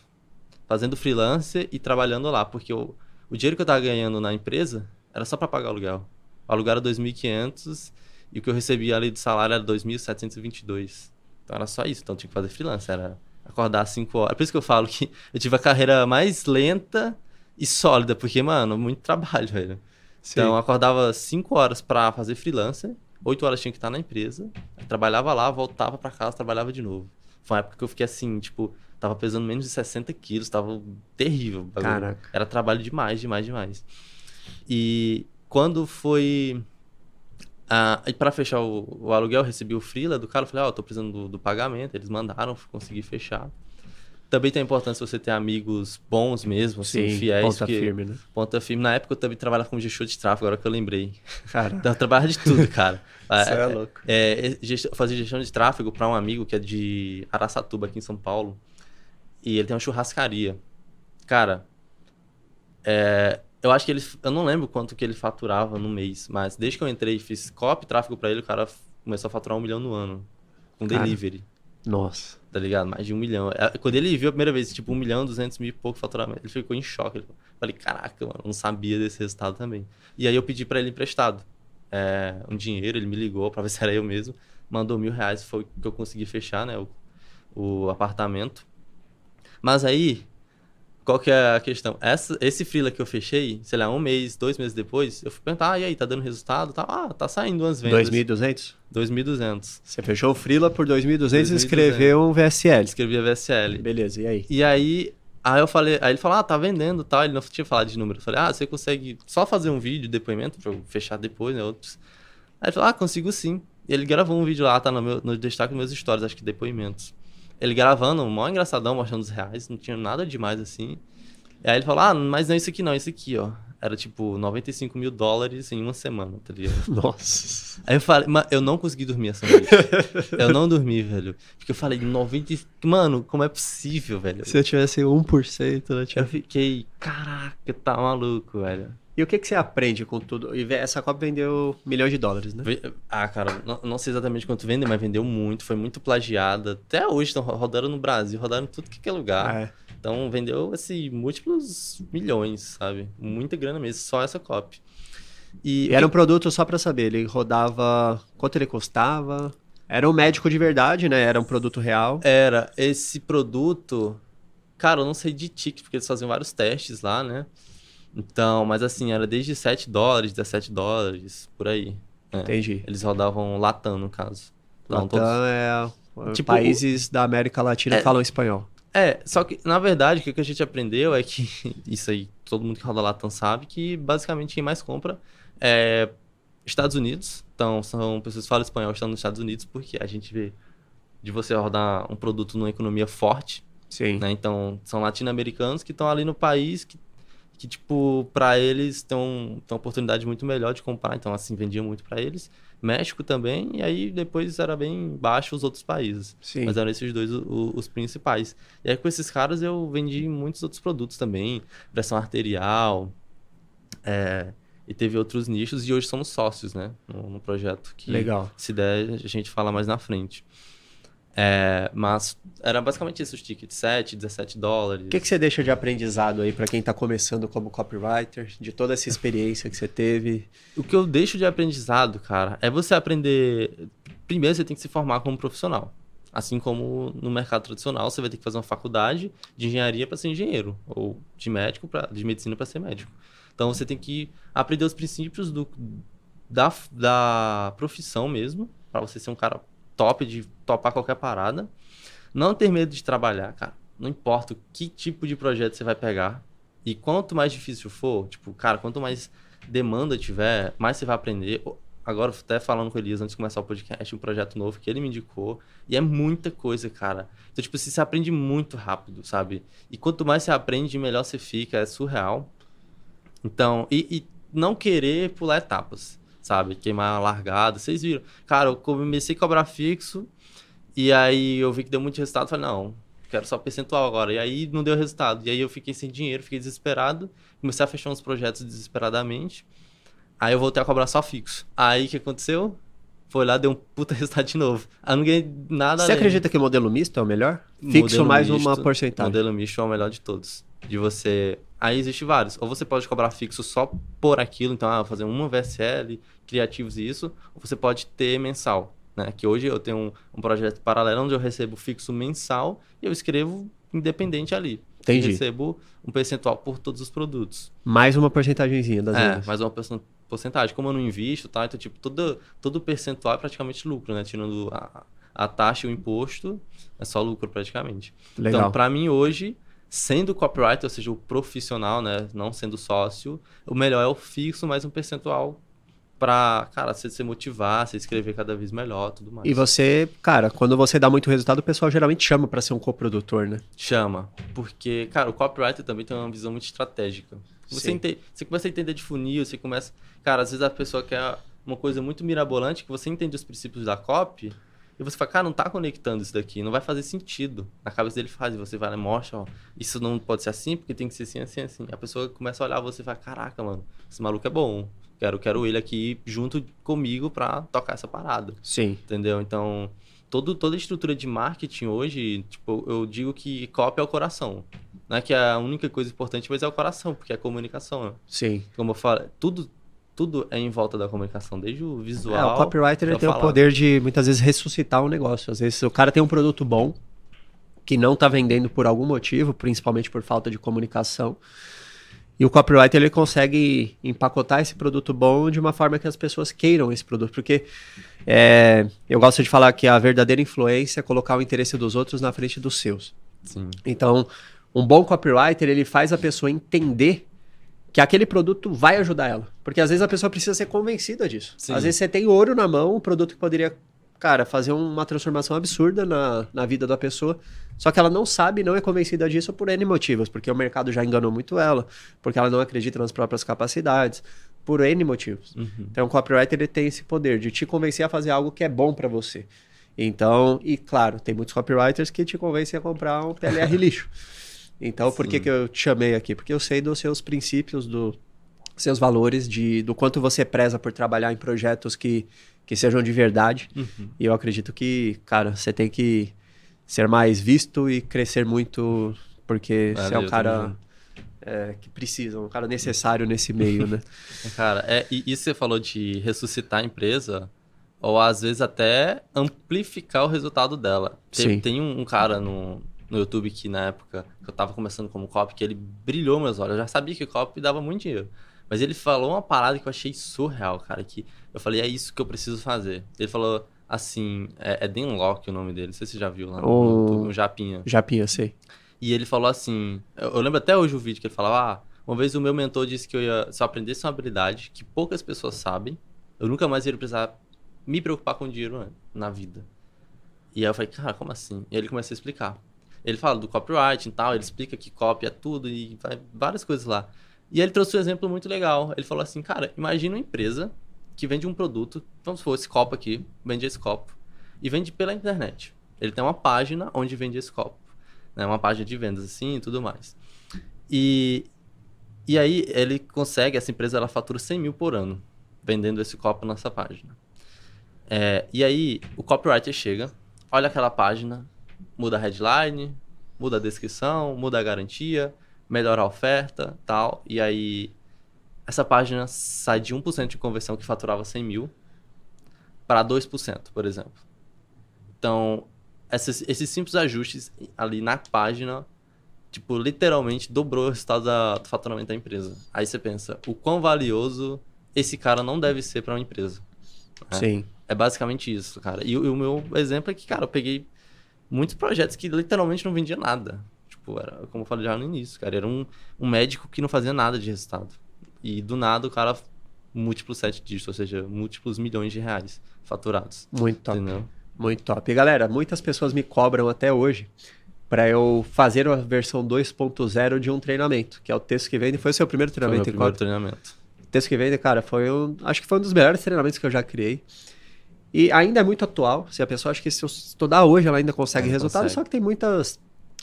Speaker 2: fazendo freelancer e trabalhando lá, porque eu, o dinheiro que eu tava ganhando na empresa era só para pagar o aluguel. O aluguel era 2.500 e o que eu recebia ali de salário era 2.722. Então era só isso. Então tinha que fazer freelance. Era acordar às 5 horas. Por isso que eu falo que [LAUGHS] eu tive a carreira mais lenta e sólida, porque, mano, muito trabalho, [LAUGHS] velho. Sim. Então eu acordava 5 horas para fazer freelancer, 8 horas tinha que estar na empresa, trabalhava lá, voltava para casa, trabalhava de novo. Foi uma época que eu fiquei assim, tipo, tava pesando menos de 60 quilos, tava terrível. Caraca. Era trabalho demais, demais, demais. E quando foi. Ah, e para fechar o, o, aluguel, eu recebi o freela do cara. Falei, ó, oh, tô precisando do, do, pagamento. Eles mandaram, consegui fechar. Também tem a importância você ter amigos bons mesmo, assim, Sim, fiéis.
Speaker 1: Ponta firme, né?
Speaker 2: Ponta firme. Na época eu também trabalhava como gestor de tráfego, agora que eu lembrei. Cara. [LAUGHS] então eu trabalhava de tudo, cara. [LAUGHS]
Speaker 1: Isso é, é louco.
Speaker 2: É, é, gest... fazia gestão de tráfego para um amigo que é de Araçatuba, aqui em São Paulo. E ele tem uma churrascaria. Cara, é, eu acho que ele. Eu não lembro quanto que ele faturava no mês, mas desde que eu entrei e fiz copy tráfego para ele, o cara começou a faturar um milhão no ano. Com cara, delivery.
Speaker 1: Nossa.
Speaker 2: Tá ligado? Mais de um milhão. É, Quando ele viu a primeira vez, tipo, um milhão, duzentos mil e pouco faturamento, ele ficou em choque. Ele falou- falei, caraca, mano, eu não sabia desse resultado também. E aí eu pedi pra ele emprestado é, um dinheiro, ele me ligou pra ver se era eu mesmo, mandou mil reais, foi que eu consegui fechar, né, o, o apartamento. Mas aí, qual que é a questão? Essa, esse freela que eu fechei, sei lá, um mês, dois meses depois, eu fui perguntar, ah, e aí, tá dando resultado? Tá, ah, tá saindo umas vendas.
Speaker 1: 2.200?
Speaker 2: 2.200.
Speaker 1: Você fechou o Freela por 2.200 e
Speaker 2: 2.200.
Speaker 1: escreveu um VSL.
Speaker 2: Escrevi a VSL.
Speaker 1: Beleza, e aí?
Speaker 2: E aí, aí eu falei, aí ele falou, ah, tá vendendo e tal. Ele não tinha falado de número. Eu falei, ah, você consegue só fazer um vídeo, depoimento, pra eu fechar depois, né? Outros. Aí ele falou, ah, consigo sim. E ele gravou um vídeo lá, tá no, meu, no destaque dos meus stories, acho que depoimentos. Ele gravando, mó engraçadão, mostrando os reais, não tinha nada demais assim. E aí ele falou, ah, mas não é isso aqui não, é isso aqui, ó. Era tipo 95 mil dólares em uma semana, tá ligado? [LAUGHS]
Speaker 1: Nossa.
Speaker 2: Aí eu falei, mas eu não consegui dormir essa noite. [LAUGHS] eu não dormi, velho. Porque eu falei, 90. Mano, como é possível, velho?
Speaker 1: Se eu tivesse 1%, né?
Speaker 2: Eu
Speaker 1: Tinha...
Speaker 2: fiquei, caraca, tá maluco, velho.
Speaker 1: E o que, que você aprende com tudo? E essa Copa vendeu milhões de dólares, né?
Speaker 2: Ah, cara, não, não sei exatamente quanto vendeu, mas vendeu muito, foi muito plagiada. Até hoje estão rodando no Brasil, rodaram em tudo que é lugar.
Speaker 1: Ah, é.
Speaker 2: Então vendeu, assim, múltiplos milhões, sabe? Muita grana mesmo, só essa copy. E,
Speaker 1: E era um produto, só pra saber, ele rodava... Quanto ele custava? Era um médico de verdade, né? Era um produto real.
Speaker 2: Era esse produto. Cara, eu não sei de ticket, porque eles faziam vários testes lá, né? Então, mas assim, era desde 7 dólares, 17 dólares, por aí. É.
Speaker 1: Entendi.
Speaker 2: Eles rodavam Latam, no caso.
Speaker 1: Latam
Speaker 2: todos-
Speaker 1: é...
Speaker 2: Tipo,
Speaker 1: países da América Latina
Speaker 2: É.
Speaker 1: falam espanhol.
Speaker 2: É, só que, na verdade, o que a gente aprendeu é que, [LAUGHS] isso aí, todo mundo que roda Latam sabe, que basicamente quem mais compra é Estados Unidos. Então, são pessoas que falam espanhol estão nos Estados Unidos, porque a gente vê de você rodar um produto numa economia forte,
Speaker 1: Sim.
Speaker 2: né? Então, são latino-americanos que estão ali no país que, que tipo, para eles tem, um, uma oportunidade muito melhor de comprar. Então, assim, vendia muito para eles. México também, e aí depois era bem baixo os outros países.
Speaker 1: Sim.
Speaker 2: Mas eram esses dois o- os principais. E aí com esses caras eu vendi muitos outros produtos também. Pressão arterial. é, e teve outros nichos. E hoje somos sócios, né? No, no projeto. Que
Speaker 1: Legal.
Speaker 2: se der, a gente fala mais na frente. É, mas era basicamente isso, os tickets. 7, 17 dólares.
Speaker 1: O que, que você deixa de aprendizado aí pra quem tá começando como copywriter? De toda essa experiência que você teve?
Speaker 2: O que eu deixo de aprendizado, cara, é você aprender. Primeiro, você tem que se formar como profissional. Assim como no mercado tradicional, você vai ter que fazer uma faculdade de engenharia para ser engenheiro, ou de médico pra, de medicina para ser médico. Então você tem que aprender os princípios do, da, da profissão mesmo, para você ser um cara top de topar qualquer parada. Não ter medo de trabalhar, cara. Não importa que tipo de projeto você vai pegar. E quanto mais difícil for, tipo, cara, quanto mais demanda tiver, mais você vai aprender. Agora, até falando com o Elias antes de começar o podcast, um projeto novo que ele me indicou. E é muita coisa, cara. Então, tipo, assim, você aprende muito rápido, sabe? E quanto mais você aprende, melhor você fica. É surreal. Então, e, e não querer pular etapas, sabe? Queimar largada. Vocês viram? Cara, eu comecei a cobrar fixo. E aí eu vi que deu muito resultado. Falei, não, quero só percentual agora. E aí não deu resultado. E aí eu fiquei sem dinheiro, fiquei desesperado. Comecei a fechar uns projetos desesperadamente. Aí eu voltei a cobrar só fixo. Aí o que aconteceu? Foi lá, deu um puta [LAUGHS] resultado de novo. Aí eu não ganhei nada
Speaker 1: Você
Speaker 2: além.
Speaker 1: acredita que modelo misto é o melhor? Fixo
Speaker 2: Modelo
Speaker 1: mais uma
Speaker 2: misto,
Speaker 1: porcentagem.
Speaker 2: Modelo misto é o melhor de todos. De você. Aí existe vários. Ou você pode cobrar fixo só por aquilo, então, ah, fazer uma VSL, criativos e isso. Ou você pode ter mensal. Né? Que hoje eu tenho um, um projeto paralelo onde eu recebo fixo mensal e eu escrevo independente ali.
Speaker 1: Entendi.
Speaker 2: E recebo um percentual por todos os produtos.
Speaker 1: Mais uma porcentagemzinha das
Speaker 2: É,
Speaker 1: vendas.
Speaker 2: mais uma porcen- porcentagem. Como eu não invisto, tá? Então, tipo, todo, todo percentual é praticamente lucro, né? Tirando a, a taxa e o imposto, é só lucro praticamente.
Speaker 1: Legal.
Speaker 2: Então, para mim hoje, sendo copywriter, ou seja, o profissional, né, não sendo sócio, o melhor é o fixo mais um percentual para, cara, você se motivar, você escrever cada vez melhor, tudo mais.
Speaker 1: E você, cara, quando você dá muito resultado, o pessoal geralmente chama pra ser um coprodutor, né?
Speaker 2: Chama, porque, cara, o copywriter também tem uma visão muito estratégica. Você,
Speaker 1: Sim.
Speaker 2: ente- você começa a entender de funil, você começa, cara, às vezes a pessoa quer uma coisa muito mirabolante que você entende os princípios da copy e você fala, cara, não tá conectando isso daqui, não vai fazer sentido. Na cabeça dele faz, e você vai lá e mostra, ó, isso não pode ser assim, porque tem que ser assim, assim, assim. A pessoa começa a olhar você e fala, caraca, mano, esse maluco é bom. Quero, quero ele aqui junto comigo pra tocar essa parada
Speaker 1: Sim.
Speaker 2: entendeu? Então, todo, toda a estrutura de marketing hoje, tipo, eu digo que copy é o coração. Não é que a única coisa importante, mas é o coração, porque é a comunicação. Né?
Speaker 1: Sim.
Speaker 2: Como eu falo, tudo, tudo é em volta da comunicação, desde o visual.
Speaker 1: É, o copywriter ele tem o poder de muitas vezes ressuscitar um negócio. Às vezes o cara tem um produto bom que não está vendendo por algum motivo, principalmente por falta de comunicação. E o copywriter ele consegue empacotar esse produto bom de uma forma que as pessoas queiram esse produto. Porque é, eu gosto de falar que a verdadeira influência é colocar o interesse dos outros na frente dos seus.
Speaker 2: Sim.
Speaker 1: Então, um bom copywriter ele faz a pessoa entender que aquele produto vai ajudar ela. Porque às vezes a pessoa precisa ser convencida disso. Sim. Às vezes você tem ouro na mão, um produto que poderia, cara, fazer uma transformação absurda na, na vida da pessoa. Só que ela não sabe, não é convencida disso por N motivos, porque o mercado já enganou muito ela, porque ela não acredita nas próprias capacidades, por N motivos. Uhum. Então, o copywriter ele tem esse poder de te convencer a fazer algo que é bom para você. Então, e claro, tem muitos copywriters que te convencem a comprar um PLR lixo. [LAUGHS] Então, por que, que eu te chamei aqui? Porque eu sei dos seus princípios, dos seus valores, de, do quanto você preza por trabalhar em projetos que, que sejam de verdade. Uhum. E eu acredito que, cara, você tem que ser mais visto e crescer muito, porque Valeu, você é um cara é, que precisa, um cara necessário nesse meio, né? [LAUGHS]
Speaker 2: cara, é, e isso você falou de ressuscitar a empresa, ou às vezes até amplificar o resultado dela. Tem, tem um, um, cara no, no YouTube que na época que eu tava começando como copy, que ele brilhou meus olhos. Eu já sabia que copy dava muito dinheiro. Mas ele falou uma parada que eu achei surreal, cara, que eu falei, é isso que eu preciso fazer. Ele falou, assim, é, é Dan Locke o nome dele, não sei se você já viu lá no o... YouTube, um Japinha.
Speaker 1: Japinha, sei.
Speaker 2: E ele falou assim, eu, eu, lembro até hoje o vídeo que ele falava, ah, uma vez o meu mentor disse que eu ia, se eu aprendesse uma habilidade que poucas pessoas sabem, eu nunca mais ia precisar me preocupar com dinheiro na vida. E aí eu falei, cara, como assim? E aí ele começa a explicar. Ele fala do copyright e tal, ele explica que copy é tudo e várias coisas lá. E ele trouxe um exemplo muito legal. Ele falou assim, cara, imagina uma empresa que vende um produto, vamos supor, esse copo aqui, vende esse copo, e vende pela internet. Ele tem uma página onde vende esse copo, né? uma página de vendas assim e tudo mais. E, e aí ele consegue, essa empresa ela fatura 100 mil por ano, vendendo esse copo nessa página. É, e aí o copywriter chega, olha aquela página, muda a headline, muda a descrição, muda a garantia, melhora a oferta, tal, e aí essa página sai de 1% de conversão que faturava 100 mil para 2%, por exemplo. Então, esses, esses simples ajustes ali na página, tipo, literalmente dobrou o resultado da, do faturamento da empresa. Aí você pensa, o quão valioso esse cara não deve ser para uma empresa.
Speaker 1: Né? Sim.
Speaker 2: É basicamente isso, cara. E, e, o meu exemplo é que, cara, eu peguei muitos projetos que literalmente não vendia nada. Tipo, era, como eu falei já no início, cara, era um, um médico que não fazia nada de resultado. E do nada o cara múltiplos sete dígitos, ou seja, múltiplos milhões de reais faturados.
Speaker 1: Muito top. Entendeu? Muito top. E galera, muitas pessoas me cobram até hoje para eu fazer a versão 2.0 de um treinamento, que é o texto que vende. Foi o seu primeiro treinamento?
Speaker 2: Foi o primeiro treinamento.
Speaker 1: O texto que vende, cara, foi um, acho que foi um dos melhores treinamentos que eu já criei. E ainda é muito atual. Se a pessoa acha que se eu estudar hoje, ela ainda consegue é, resultado. Consegue. Só que tem muitas,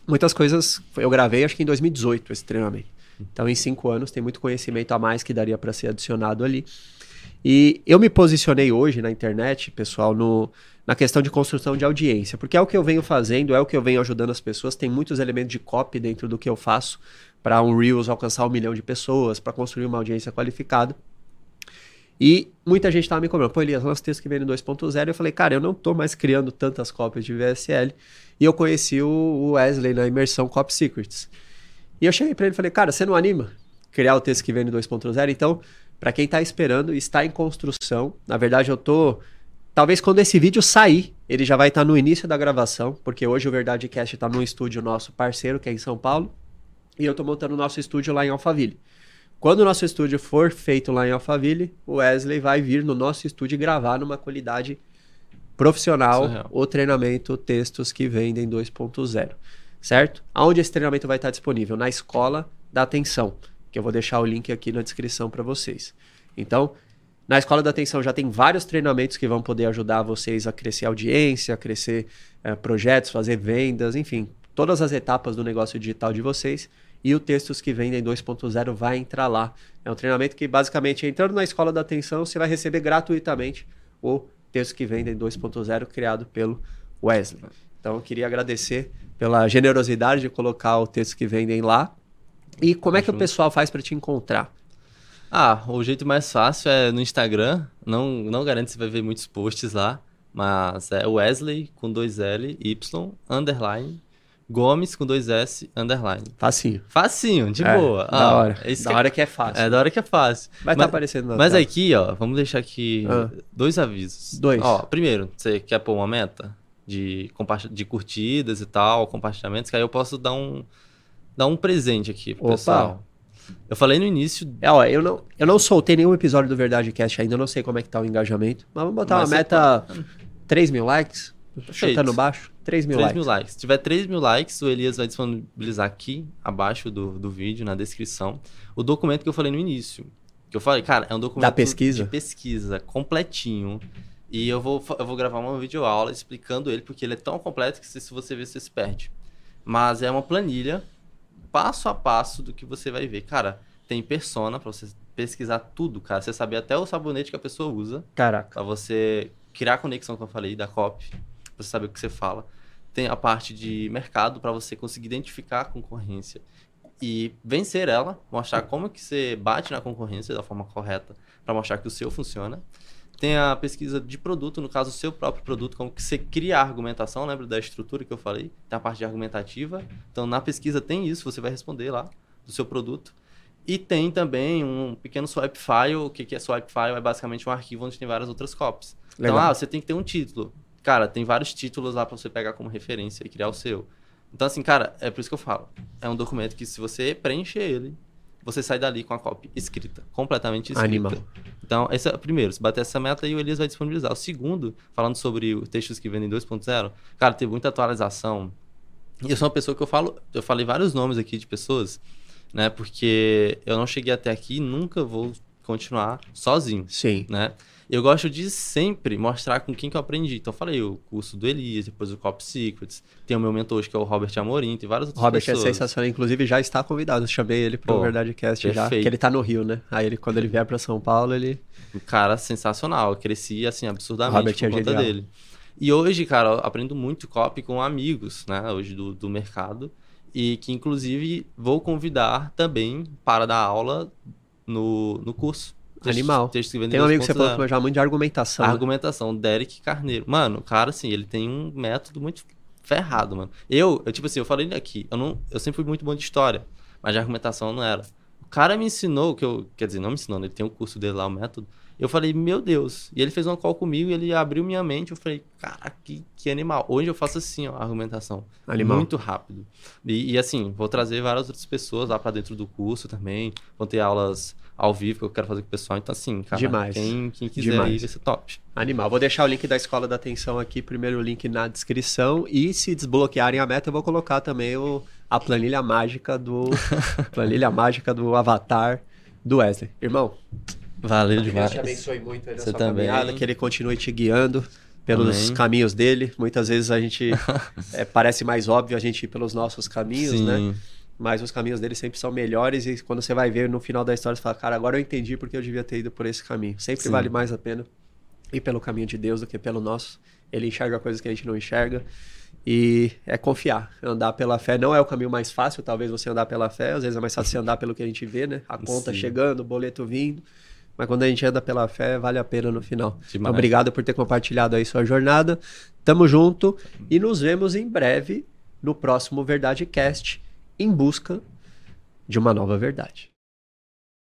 Speaker 1: muitas coisas. Eu gravei, acho que em 2018, esse treinamento. Então, em cinco anos, tem muito conhecimento a mais que daria para ser adicionado ali. E eu me posicionei hoje na internet, pessoal, no, na questão de construção de audiência, porque é o que eu venho fazendo, é o que eu venho ajudando as pessoas. Tem muitos elementos de copy dentro do que eu faço para um Reels alcançar um milhão de pessoas, para construir uma audiência qualificada. E muita gente estava me cobrando, pô, Elias, lança texto que vem no 2.0. Eu falei, cara, eu não estou mais criando tantas cópias de VSL. E eu conheci o Wesley na imersão Copy Secrets. E eu cheguei para ele e falei, cara, você não anima criar o texto que vem no 2.0? Então, para quem está esperando, está em construção. Na verdade, eu tô. Talvez quando esse vídeo sair, ele já vai estar tá no início da gravação, porque hoje o Verdade Cast está num estúdio nosso parceiro, que é em São Paulo, e eu estou montando o nosso estúdio lá em Alphaville. Quando o nosso estúdio for feito lá em Alphaville, o Wesley vai vir no nosso estúdio gravar numa qualidade profissional o treinamento textos que vendem 2.0 certo? Aonde esse treinamento vai estar disponível? Na escola da atenção, que eu vou deixar o link aqui na descrição para vocês. Então, na escola da atenção já tem vários treinamentos que vão poder ajudar vocês a crescer audiência, a crescer é, projetos, fazer vendas, enfim, todas as etapas do negócio digital de vocês. E o Textos que Vendem 2.0 vai entrar lá. É um treinamento que, basicamente, entrando na escola da atenção, você vai receber gratuitamente o Textos que Vendem 2.0 criado pelo Wesley. Então eu queria agradecer pela generosidade de colocar o texto que vendem lá. E como é que o pessoal faz para te encontrar?
Speaker 2: Ah, o jeito mais fácil é no Instagram. Não, não garanto que você vai ver muitos posts lá. Mas é Wesley com dois L, Y, underline, Gomes com dois S, underline.
Speaker 1: Facinho.
Speaker 2: Facinho, de
Speaker 1: É,
Speaker 2: boa.
Speaker 1: Da
Speaker 2: Ah,
Speaker 1: hora.
Speaker 2: esse
Speaker 1: Da
Speaker 2: que-
Speaker 1: hora que é fácil.
Speaker 2: É da hora que é fácil.
Speaker 1: Vai estar
Speaker 2: mas-
Speaker 1: aparecendo na
Speaker 2: Mas
Speaker 1: tela.
Speaker 2: aqui, ó, vamos deixar aqui
Speaker 1: Ah.
Speaker 2: dois avisos.
Speaker 1: Dois.
Speaker 2: Ó, primeiro, você quer pôr uma meta de, de curtidas e tal, compartilhamentos, que aí eu posso dar um, dar um presente aqui pro
Speaker 1: Opa.
Speaker 2: pessoal. Eu falei no início,
Speaker 1: É, ó, eu não, eu não soltei nenhum episódio do Verdade Cast ainda, eu não sei como é que tá o engajamento. Mas vamos botar
Speaker 2: Mas
Speaker 1: uma meta 3 mil likes.
Speaker 2: Perfeito.
Speaker 1: Chutando baixo. 3 mil
Speaker 2: 3
Speaker 1: likes.
Speaker 2: mil likes. Se tiver 3 mil likes, o Elias vai disponibilizar aqui abaixo do, do vídeo, na descrição, o documento que eu falei no início. Que eu falei, cara, é um documento
Speaker 1: Da pesquisa?
Speaker 2: de pesquisa completinho. E eu vou, eu vou gravar uma videoaula explicando ele, porque ele é tão completo que se, se você ver, você se perde. Mas é uma planilha, passo a passo, do que você vai ver. Cara, tem persona pra você pesquisar tudo, cara. Você saber até o sabonete que a pessoa usa.
Speaker 1: Caraca.
Speaker 2: Pra você criar a conexão que eu falei da copy, você saber o que você fala. Tem a parte de mercado para você conseguir identificar a concorrência e vencer ela, mostrar como que você bate na concorrência da forma correta para mostrar que o seu funciona. Tem a pesquisa de produto, no caso o seu próprio produto, como que você cria a argumentação, lembra da estrutura que eu falei? Tem a parte de argumentativa. Então na pesquisa tem isso, você vai responder lá do seu produto. E tem também um pequeno swipe file. O que é swipe file? É basicamente um arquivo onde tem várias outras copies. Então, ah, você tem que ter um título. Cara, tem vários títulos lá pra você pegar como referência e criar o seu. Então, assim, cara, é por isso que eu falo. É um documento que se você preencher ele, você sai dali com a cópia escrita, completamente escrita.
Speaker 1: Animal.
Speaker 2: Então, esse é o primeiro. Se bater essa meta aí, o Elias vai disponibilizar. O segundo, falando sobre os textos que vendem 2.0, cara, teve muita atualização. E eu sou uma pessoa que eu falo, eu falei vários nomes aqui de pessoas, né? Porque eu não cheguei até aqui e nunca vou continuar sozinho
Speaker 1: Sim.
Speaker 2: né? Eu gosto de sempre mostrar com quem que eu aprendi. Então, eu falei o curso do Elias, depois o Cop Secrets. Tem o meu mentor hoje, que é o Robert Amorim, tem várias outras
Speaker 1: Robert é
Speaker 2: pessoas.
Speaker 1: sensacional. Inclusive, já está convidado. Eu chamei ele pro
Speaker 2: Pô,
Speaker 1: Verdade Cast já. Que ele tá no Rio, né? Aí ele, quando ele vier pra São Paulo, ele.
Speaker 2: Um cara sensacional. Eu cresci, assim, absurdamente
Speaker 1: Robert
Speaker 2: por
Speaker 1: é
Speaker 2: conta
Speaker 1: genial.
Speaker 2: dele. E hoje, cara, eu aprendo muito copy com amigos, né? Hoje do, do mercado. E que, inclusive, vou convidar também para dar aula no, no curso. Textos-
Speaker 1: Animal. Tem um amigo que você
Speaker 2: 2.0.
Speaker 1: falou que manja muito de argumentação. Né?
Speaker 2: argumentação, Derek Carneiro. Mano, o cara, assim, ele tem um método muito ferrado, mano. Eu, eu tipo assim, eu falei aqui, eu, não, eu sempre fui muito bom de história, mas de argumentação não era. O cara me ensinou, que eu, quer dizer, não me ensinou, né? ele tem um curso dele lá, o método. Eu falei, meu Deus. E ele fez uma call comigo e ele abriu minha mente. Eu falei, cara, que, que animal. Hoje eu faço assim, ó, a argumentação.
Speaker 1: Animal.
Speaker 2: Muito rápido. E, e, assim, vou trazer várias outras pessoas lá pra dentro do curso também. Vão ter aulas ao vivo que eu quero fazer com o pessoal. Então, assim, cara,
Speaker 1: Demais.
Speaker 2: Quem, quem quiser
Speaker 1: Demais.
Speaker 2: aí vai ser top.
Speaker 1: Animal. Vou deixar o link da Escola da Atenção aqui, primeiro o link na descrição. E se desbloquearem a meta, eu vou colocar também o, a planilha mágica do. [LAUGHS] planilha mágica do avatar do Wesley. Irmão,
Speaker 2: Valeu
Speaker 1: que Deus
Speaker 2: demais.
Speaker 1: te abençoe muito aí na
Speaker 2: Você
Speaker 1: sua
Speaker 2: também.
Speaker 1: caminhada, que ele continue te guiando pelos
Speaker 2: Amém.
Speaker 1: caminhos dele. Muitas vezes a gente [LAUGHS] é, parece mais óbvio a gente ir pelos nossos caminhos,
Speaker 2: Sim.
Speaker 1: né? Mas os caminhos dele sempre são melhores e quando você vai ver no final da história, você fala, cara, agora eu entendi porque eu devia ter ido por esse caminho. Sempre
Speaker 2: Sim.
Speaker 1: vale mais a pena ir pelo caminho de Deus do que pelo nosso. Ele enxerga coisas que a gente não enxerga. E é confiar. Andar pela fé não é o caminho mais fácil, talvez você andar pela fé, às vezes é mais fácil você andar pelo que a gente vê, né? A conta
Speaker 2: Sim.
Speaker 1: chegando, o boleto vindo. Mas quando a gente anda pela fé, vale a pena no final. Então, obrigado por ter compartilhado aí sua jornada. Tamo junto e nos vemos em breve no próximo Verdade Cast em busca de uma nova verdade.